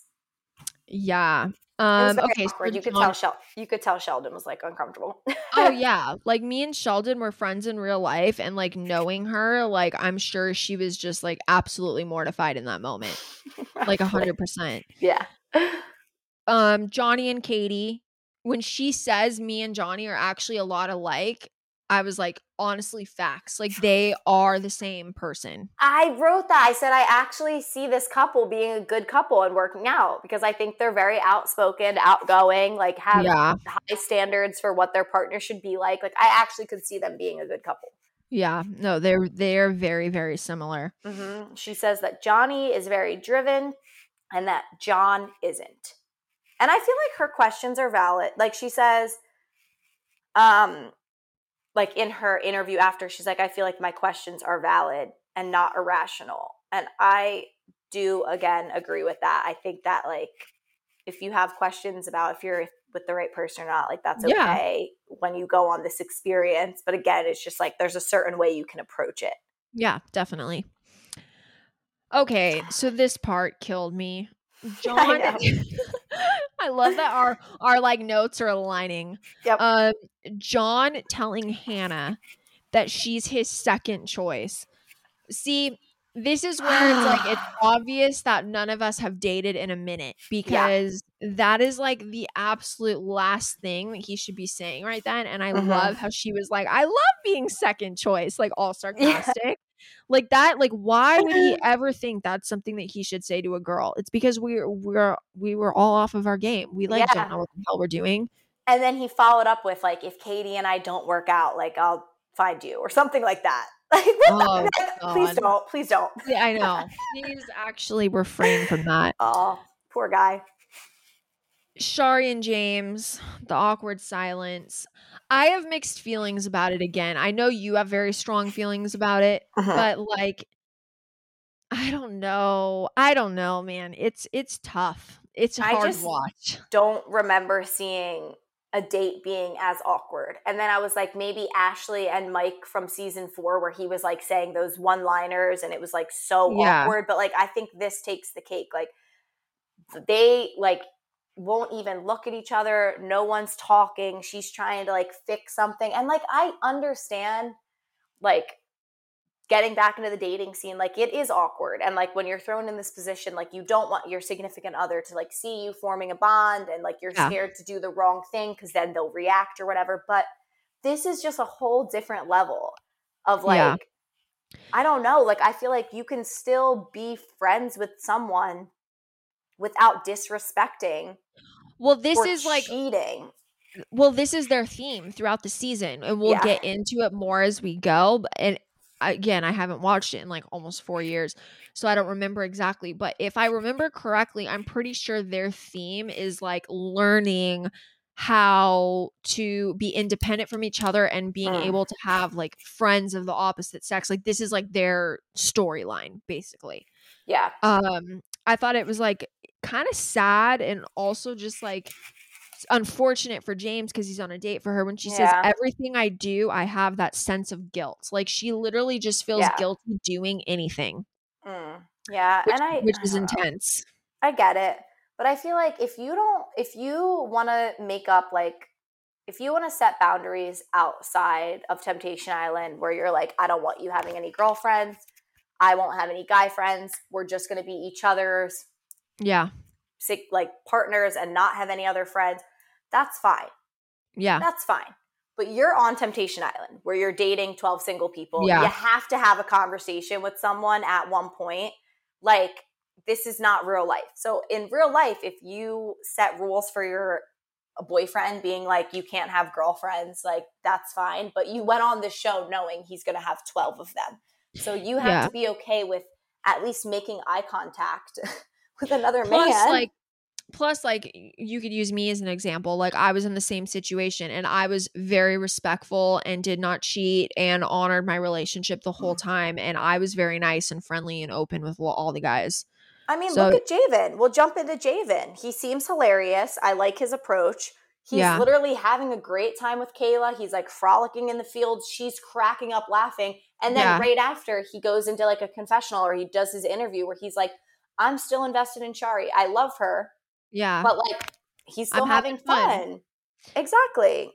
yeah. Um. Okay. so you could John- tell Shel- you could tell Sheldon was like uncomfortable. oh yeah like me and sheldon were friends in real life and like knowing her like i'm sure she was just like absolutely mortified in that moment like a hundred percent yeah. um johnny and kady when she says me and johnny are actually a lot alike i was like honestly facts like they are the same person I wrote that. I said I actually see this couple being a good couple and working out because I think they're very outspoken, outgoing, like have yeah high standards for what their partner should be like. Like I actually could see them being a good couple. yeah no they're they're very very similar hmm She says that Johnny is very driven and that John isn't. And I feel like her questions are valid. Like she says, um, like in her interview after, she's like, I feel like my questions are valid and not irrational. And I do again agree with that. I think that like if you have questions about if you're with the right person or not, like that's Yeah. okay when you go on this experience. But again, it's just like there's a certain way you can approach it. yeah definitely okay so this part killed me John, I love that our our like notes are aligning. Yep. Um, John telling Hannah that she's his second choice. See, this is where it's like it's obvious that none of us have dated in a minute because that is like the absolute last thing that he should be saying right then. And I Mhm. love how she was like, "I love being second choice," like all sarcastic. Like that, like why would he ever think that's something that he should say to a girl? It's because we're we're we were all off of our game. We like Yeah. don't know what the hell we're doing. And then he followed up with like, if Kady and I don't work out, like I'll find you or something like that. Like, Oh, like, please don't, please don't. Yeah, I know. Please actually refrain from that. Oh, poor guy. Shari and James, the awkward silence. I have mixed feelings about it again. I know you have very strong feelings about it, uh-huh. but like I don't know. I don't know, man. It's it's tough. It's a I hard just- watch. don't remember seeing a date being as awkward. And then I was like, maybe Ashley and Mike from season four, where he was like saying those one liners and it was like so Yeah. awkward. But like, I think this takes the cake. Like, they like won't even look at each other. No one's talking. She's trying to like fix something. And like, I understand like getting back into the dating scene like it is awkward and like when you're thrown in this position like you don't want your significant other to like see you forming a bond and like you're Yeah. scared to do the wrong thing because then they'll react or whatever but this is just a whole different level of like Yeah. i don't know like i feel like you can still be friends with someone without disrespecting Well, this is like cheating well, this is their theme throughout the season, and we'll Yeah. get into it more as we go. And again, I haven't watched it in like almost four years, so I don't remember exactly. But if I remember correctly, I'm pretty sure their theme is like learning how to be independent from each other and being Mm. able to have like friends of the opposite sex. Like this is like their storyline, basically. yeah um i thought it was like kind of sad and also just like unfortunate for james because he's on a date for her when she says everything i do i have that sense of guilt like she literally just feels Yeah. guilty doing anything Mm. yeah which, and i which is know. intense I get it. But I feel like if you don't, if you want to make up, like, if you want to set boundaries outside of Temptation Island where you're like, I don't want you having any girlfriends, I won't have any guy friends, we're just going to be each other's yeah like partners and not have any other friends, that's fine. yeah That's fine. But you're on Temptation Island where you're dating 12 single people. Yeah. You have to have a conversation with someone at one point. Like, this is not real life. So, in real life, if you set rules for your boyfriend being like, you can't have girlfriends, like, that's fine. But you went on this show knowing he's going to have 12 of them. So, you have Yeah. to be okay with at least making eye contact with another plus man. like plus like you could use me as an example like i was in the same situation and i was very respectful and did not cheat and honored my relationship the whole mm. time and i was very nice and friendly and open with all the guys I mean, So- look at Javen. We'll jump into Javen. He seems hilarious. I like his approach. He's Yeah. literally having a great time with Kayla. He's like frolicking in the field. She's cracking up laughing. And then Yeah. right after, he goes into like a confessional or he does his interview where he's like, I'm still invested in Shari. I love her. yeah But like, he's I'm still having, having fun. fun. Exactly.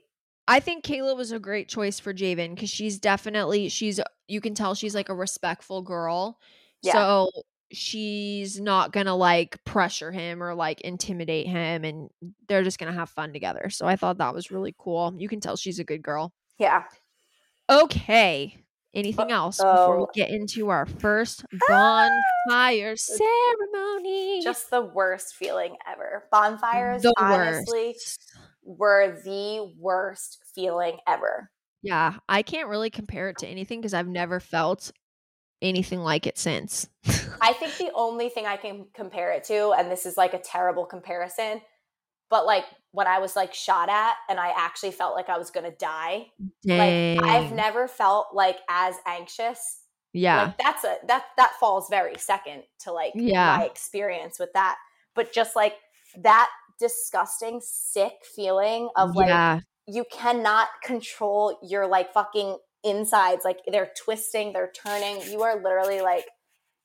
I think Kayla was a great choice for Javen because she's definitely she's you can tell she's like a respectful girl. Yeah. So she's not gonna like pressure him or like intimidate him and they're just gonna have fun together. So I thought that was really cool. You can tell she's a good girl. Yeah. Okay. Anything else before we get into our first bonfire ah! ceremony? Just the worst feeling ever. Bonfires, the honestly, worst. were the worst feeling ever. Yeah, I can't really compare it to anything because I've never felt anything like it since. I think the only thing I can compare it to, and this is like a terrible comparison, but like when I was like shot at and I actually felt like I was gonna die. Dang. Like I've never felt like as anxious. yeah. Like that's a that that falls very second to like Yeah. my experience with that. But just like that disgusting, sick feeling of like yeah. you cannot control your like fucking insides. Like they're twisting, they're turning. You are literally like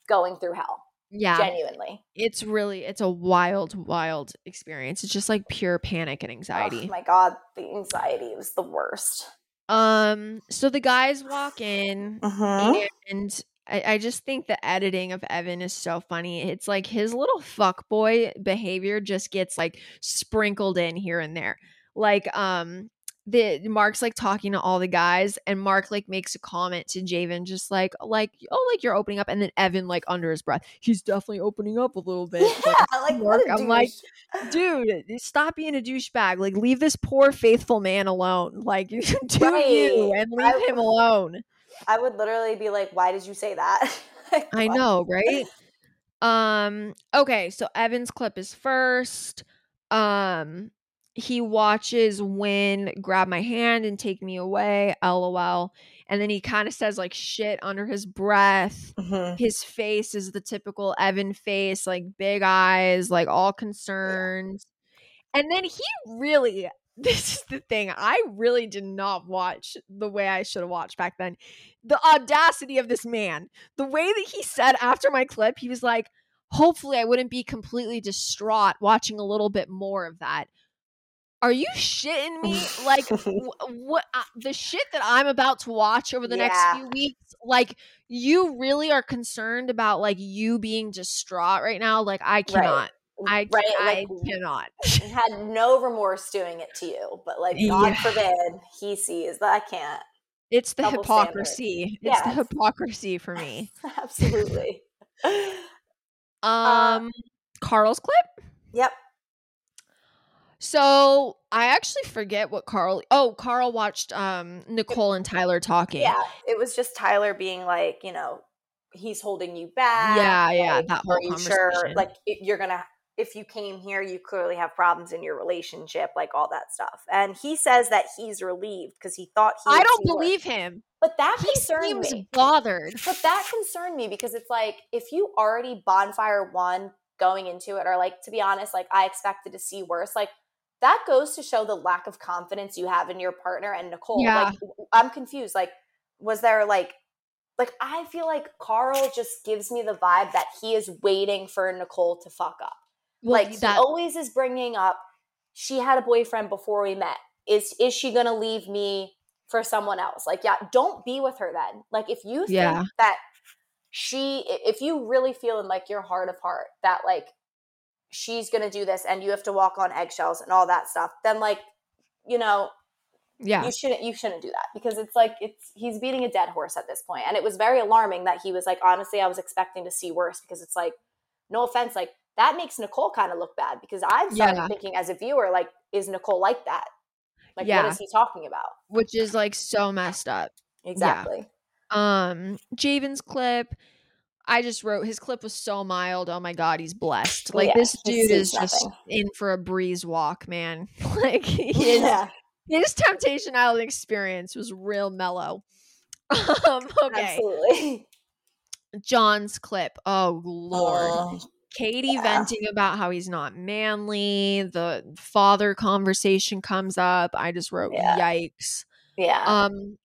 going through hell. Yeah. Genuinely. It's really it's a wild, wild experience. It's just like pure panic and anxiety. Oh my god, the anxiety was the worst. um, so the guys walk in Mm-hmm. and I, I just think the editing of Evan is so funny. It's like his little fuck boy behavior just gets like sprinkled in here and there. Like um the Mark's like talking to all the guys and Mark like makes a comment to Javen just like like oh like you're opening up and then Evan like under his breath he's definitely opening up a little bit. It's like, Yeah, like Mark, I'm like, dude stop being a douchebag like leave this poor faithful man alone like you do Right. you and leave I- him alone I would literally be like, why did you say that? Like, I know, right? Um okay, so Evan's clip is first. Um he watches Win grab my hand and take me away, lol. And then he kind of says like shit under his breath. Mhm. His face is the typical Evan face, like big eyes, like all concerned. And then he really this is the thing. I really did not watch the way I should have watched back then. The audacity of this man. The way that he said after my clip, he was like, hopefully I wouldn't be completely distraught watching a little bit more of that. Are you shitting me? Like what uh, the shit that I'm about to watch over the Yeah. next few weeks? Like you really are concerned about like you being distraught right now? Like I cannot. I right, I like cannot. had no remorse doing it to you, but like God Yeah. forbid he sees that I can't. It's the Double standard. hypocrisy. It's Yeah, the hypocrisy for me. Absolutely. Um Karl's clip? yep. So I actually forget what Karl oh, Karl watched um Nicole and Tyler talking. Yeah. It was just Tyler being like, you know, he's holding you back. Yeah, yeah, like, that are whole you sure? conversation. Like i- you're gonna if you came here, you clearly have problems in your relationship, like all that stuff. And he says that he's relieved because he thought he. I don't believe him. But that He concerned me. bothered. But that concerned me because it's like if you already bonfire one going into it, or like to be honest, like I expected to see worse. Like that goes to show the lack of confidence you have in your partner and Nicole. Yeah. Like I'm confused. Like, was there like like I feel like Karl just gives me the vibe that he is waiting for Nicole to fuck up. Well, like he that always is bringing up she had a boyfriend before we met. Is is she going to leave me for someone else? Like yeah, don't be with her then. Like if you think Yeah. that she if you really feel in like your heart of heart that like she's going to do this and you have to walk on eggshells and all that stuff, then like you know, yeah. you shouldn't you shouldn't do that because it's like it's he's beating a dead horse at this point and it was very alarming that he was like honestly i was expecting to see worse because it's like no offense like that makes nicole kind of look bad because i'm starting Yeah. thinking as a viewer like is nicole like that like Yeah. what is he talking about Which is like so messed up. exactly Um Javen's clip. I just wrote his clip was so mild. Oh my god, he's blessed. Like Yeah, this dude is sees just in for a breeze walk, man. like his yeah his temptation island experience was real mellow. Um, okay. absolutely John's clip. Oh lord. Oh, Kady Yeah. venting about how he's not manly. The father conversation comes up. I just wrote yikes. yeah Um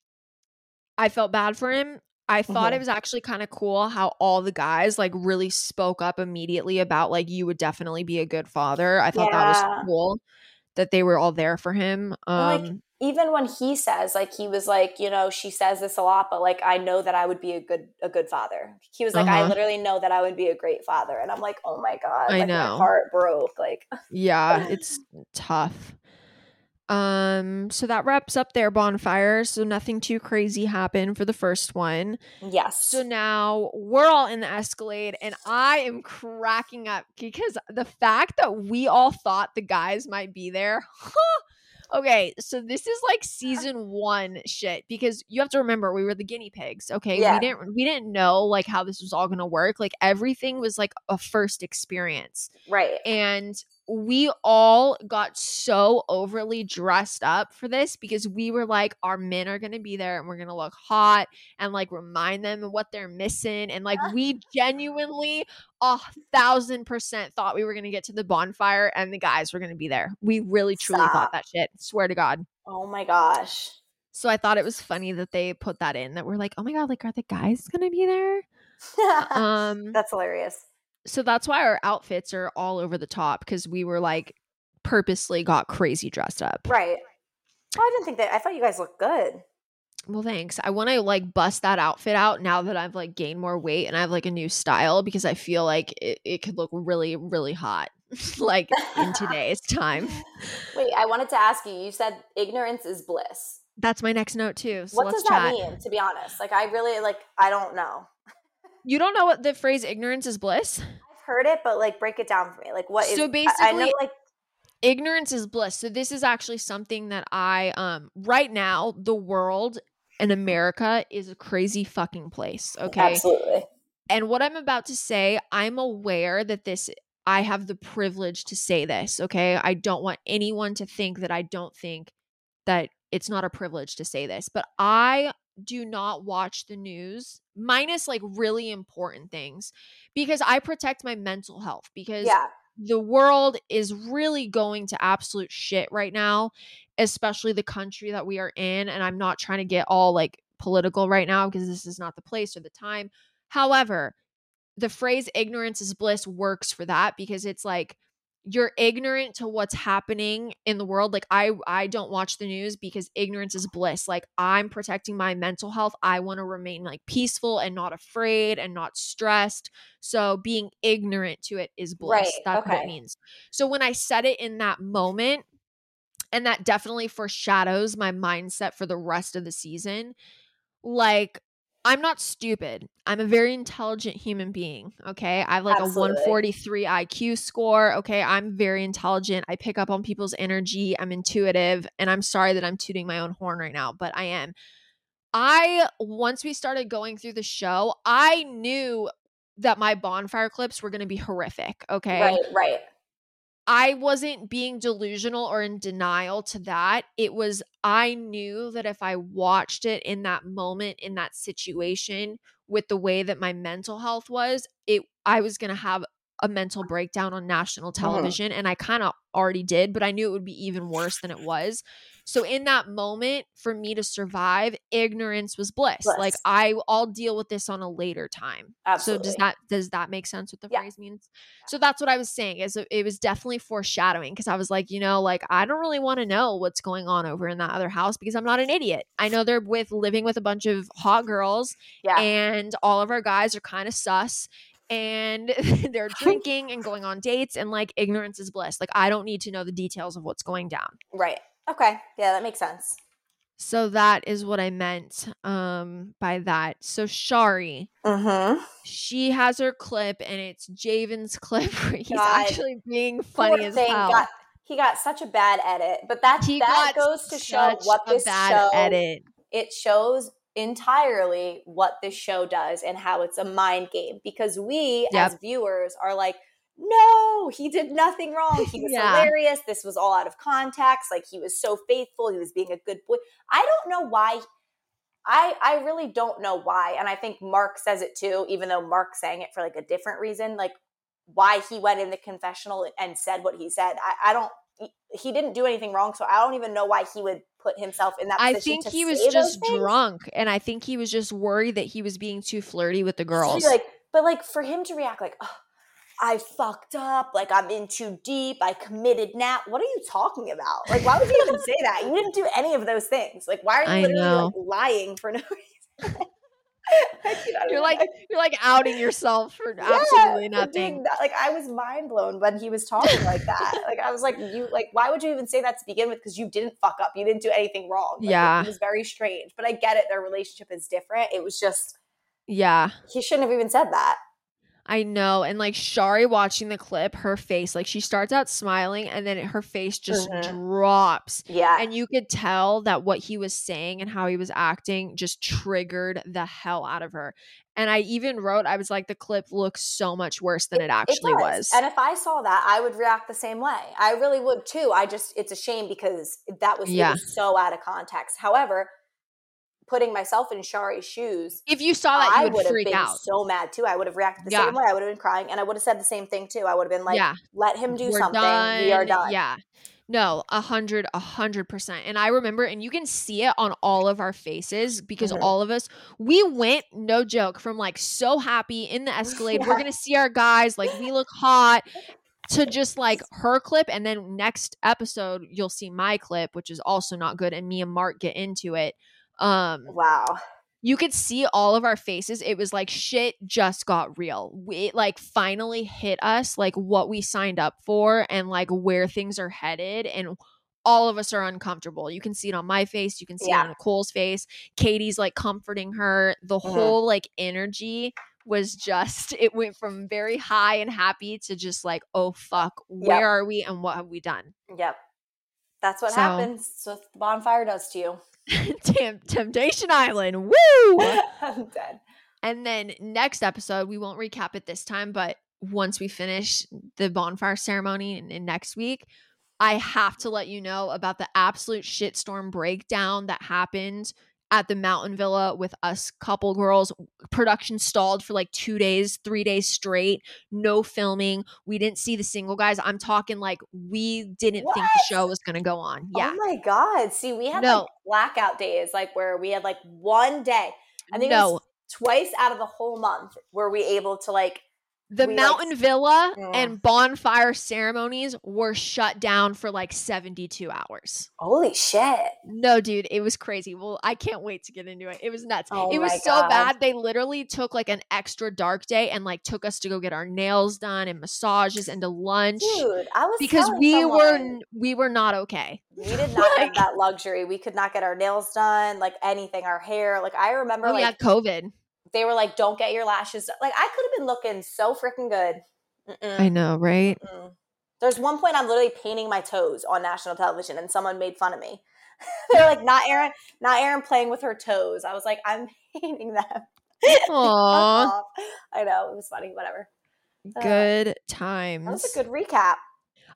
I felt bad for him. I thought it was actually kind of cool how all the guys like really spoke up immediately about like you would definitely be a good father. I thought that was cool that they were all there for him. Um like, even when he says like he was like you know she says this a lot but like i know that i would be a good a good father he was like i Uh-huh. literally know that i would be a great father and i'm like oh my god I like know. my heart broke like yeah, it's tough. Um so that wraps up their bonfire. So nothing too crazy happened for the first one. yes So now we're all in the Escalade, and I am cracking up because the fact that we all thought the guys might be there. okay, so this is like season one shit because you have to remember we were the guinea pigs. Okay, Yeah. we didn't we didn't know like how this was all gonna work. Like everything was like a first experience, right and we all got so overly dressed up for this because we were like our men are going to be there and we're going to look hot and like remind them of what they're missing. And like we genuinely a thousand percent thought we were going to get to the bonfire and the guys were going to be there. We really truly Stop. thought that shit swear to god. Oh my gosh. So i thought it was funny that they put that in that we're like oh my god like are the guys going to be there? Um that's hilarious so that's why our outfits are all over the top because we were like purposely got crazy dressed up. right oh, i didn't think that i thought you guys looked good Well, thanks. I want to like bust that outfit out now that I've like gained more weight and I have like a new style because I feel like it, it could look really, really hot like in today's time. wait i wanted to ask you you said ignorance is bliss That's my next note too. So what does chat. that mean to be honest like i really like i don't know You don't know what the phrase ignorance is bliss? i've heard it but like break it down for me like what? So I- i know basically- like ignorance is bliss so this is actually something that i um right now the world and america is a crazy fucking place okay absolutely and what i'm about to say i'm aware that this i have the privilege to say this okay i don't want anyone to think that i don't think that it's not a privilege to say this but i do not watch the news minus like really important things because i protect my mental health because yeah the world is really going to absolute shit right now, especially the country that we are in. And I'm not trying to get all like political right now because this is not the place or the time. However, the phrase ignorance is bliss works for that because it's like you're ignorant to what's happening in the world like i i don't watch the news because ignorance is bliss like i'm protecting my mental health i want to remain like peaceful and not afraid and not stressed so being ignorant to it is bliss Right, that's what it means. So when i said it in that moment and that definitely foreshadows my mindset for the rest of the season like i'm not stupid. I'm a very intelligent human being okay? I have like Absolutely. a 143 iq score okay? I'm very intelligent. I pick up on people's energy. I'm intuitive and i'm sorry that i'm tooting my own horn right now but i am. I once we started going through the show i knew that my bonfire clips were going to be horrific okay? Right, right. I wasn't being delusional or in denial to that. It was, I knew that if I watched it in that moment, in that situation, with the way that my mental health was, it, I was going to have a mental breakdown on national mm-hmm. television. And I kind of already did, but I knew it would be even worse than it was. So in that moment, for me to survive, ignorance was bliss. Bliss. Like I, I'll deal with this on a later time. Absolutely. So does that does that make sense? What the Yeah. phrase means? So that's what I was saying. Is it it was definitely foreshadowing because I was like, you know, like I don't really want to know what's going on over in that other house because I'm not an idiot. I know they're with living with a bunch of hot girls, Yeah. and all of our guys are kind of sus. And they're drinking and going on dates, and like ignorance is bliss. Like, I don't need to know the details of what's going down. right. Okay. Yeah, that makes sense. So, that is what I meant um, by that. So, Shari, Mm-hmm. she has her clip and it's Javen's clip where he's God. actually being funny as hell. Got, he got such a bad edit, but that he that goes to show what this show edit. it shows entirely what this show does and how it's a mind game because we Yep. as viewers are like no he did nothing wrong. He was Yeah. hilarious. This was all out of context. Like he was so faithful. He was being a good boy. I don't know why i i really don't know why and i think mark says it too even though mark sang it for like a different reason like why he went in the confessional and said what he said. I, I don't he- didn't do anything wrong so i don't even know why he would put himself in that position. I think he was just drunk and I think he was just worried that he was being too flirty with the girls. like, but like for him to react like, oh, I fucked up, like I'm in too deep, I committed now. What are you talking about? Like, why would you even say that? You didn't do any of those things. Like, why are you I literally like lying for no reason? You're like you're like outing yourself for Yeah, absolutely nothing. that. Like I was mind blown when he was talking like that. like I was like, you like, why would you even say that to begin with? Because you didn't fuck up. You didn't do anything wrong. Like, Yeah. it was very strange. But I get it. Their relationship is different. It was just Yeah. he shouldn't have even said that. I know. And like Shari watching the clip, her face, like she starts out smiling and then her face just Mhm. drops. Yeah. And you could tell that what he was saying and how he was acting just triggered the hell out of her. And I even wrote, I was like, the clip looks so much worse than it, actually does. was. And if I saw that, I would react the same way. I really would too. I just it's a shame because that was, Yeah. was so out of context. However, putting myself in Shari's shoes, if you saw that, I you would would have been out. so mad too. I would have reacted the Yeah. same way. I would have been crying and I would have said the same thing too. I would have been like, yeah. let him do We're something. We are done. Yeah. No, a hundred, a hundred percent. And I remember, and you can see it on all of our faces because Mhm. all of us, we went, no joke, from like so happy in the Escalade. We're gonna see our guys, like we look hot, to just like her clip. And then next episode, you'll see my clip, which is also not good. And me and Mark get into it. Um, Wow. you could see all of our faces. It was like shit just got real. It like finally hit us like what we signed up for and like where things are headed and all of us are uncomfortable. You can see it on my face, you can see Yeah. it on Nicole's face. Kady's like comforting her. The Mhm. whole like energy was just it went from very high and happy to just like, oh fuck, where are we and what have we done? Yep. That's what So- happens. That's what the bonfire does to you. Temptation Island. Woo! I'm dead. And then next episode, we won't recap it this time, but once we finish the bonfire ceremony in next week, I have to let you know about the absolute shitstorm breakdown that happened at the Mountain Villa with us couple girls. Production stalled for like two days, three days straight, no filming. We didn't see the single guys. I'm talking like we didn't think the show was to go on. Oh yeah. Oh my god. See, we had No. like blackout days, like where we had like one day. I think it was twice out of the whole month were we able to like The We, like, Mountain Villa Mm. and bonfire ceremonies were shut down for like 72 hours. Holy shit. No, dude, it was crazy. Well, I can't wait to get into it. It was nuts. Oh it was so God. bad. They literally took like an extra dark day and like took us to go get our nails done and massages and to lunch Dude, I was because we were someone- n- we were not okay. we did not like- have that luxury. We could not get our nails done, like anything, our hair. Like I remember Oh like yeah, COVID. They were like, "Don't get your lashes." Like I could have been looking so freaking good. Mm-mm, I know, right? mm-mm. There's one point I'm literally painting my toes on national television, and someone made fun of me. They're like, "Not Erin, not Erin playing with her toes." I was like, "I'm painting them." Fuck Aw, off. I know it was funny. Whatever. good That times. was a good recap.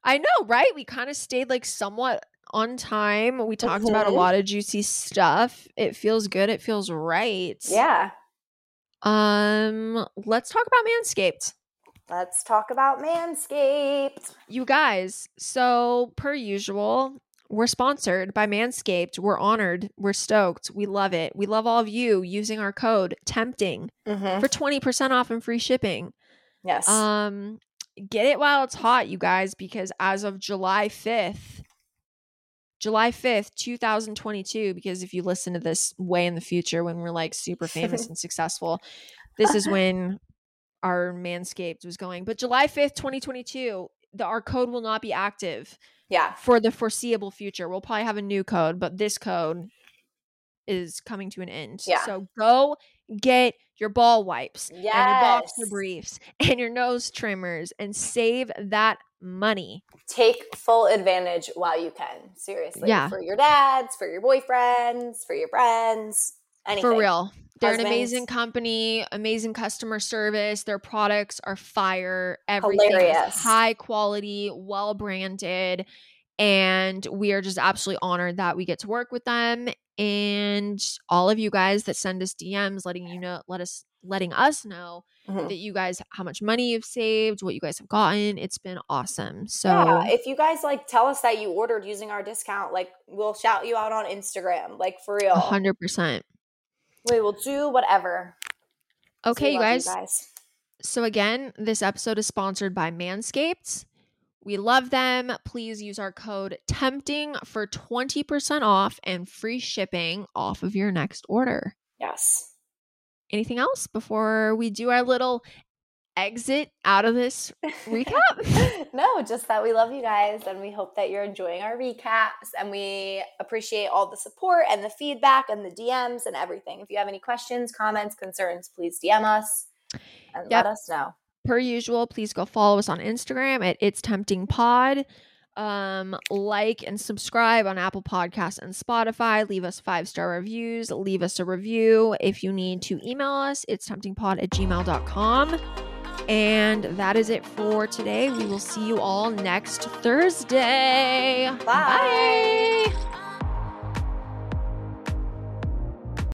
I know, right? We kind of stayed like somewhat on time. We talked about a Mhm. lot of juicy stuff. It feels good. It feels right. Yeah. Um, let's talk about Manscaped. Let's talk about Manscaped. You guys, so per usual, we're sponsored by Manscaped. We're honored. We're stoked. We love it. We love all of you using our code tempting Mm-hmm. for 20% off and free shipping. Yes. Um, get it while it's hot, you guys, because as of July 5th, July 5th, 2022, because if you listen to this way in the future when we're like super famous and successful, this is when our Manscaped was going. But July 5th, 2022, the, our code will not be active yeah. for the foreseeable future. We'll probably have a new code, but this code is coming to an end. Yeah. So go get your ball wipes and your boxer Yes. briefs and your nose trimmers and save that money. Take full advantage while you can. Seriously. Yeah. For your dads, for your boyfriends, for your friends, anything. For real. They're an amazing company, amazing customer service. Their products are fire. Everything Hilarious. is high quality, well branded. And we are just absolutely honored that we get to work with them. And all of you guys that send us DMs letting you know, let us letting us know Mhm. that you guys how much money you've saved, what you guys have gotten. It's been awesome. So yeah, if you guys like tell us that you ordered using our discount, like we'll shout you out on Instagram, like for real. hundred percent. We will do whatever. Okay, we you guys. guys. So, again, this episode is sponsored by Manscaped. We love them. Please use our code TEMPTING for 20% off and free shipping off of your next order. Yes. Anything else before we do our little exit out of this recap? no, just that we love you guys and we hope that you're enjoying our recaps and we appreciate all the support and the feedback and the DMs and everything. If you have any questions, comments, concerns, please DM us and Yep. let us know. per usual, please go follow us on Instagram at It's Tempting Pod. Um, like and subscribe on Apple Podcasts and Spotify. Leave us five star reviews. Leave us a review. If you need to email us, it's temptingpod at gmail.com. And that is it for today. We will see you all next Thursday. Bye. Bye.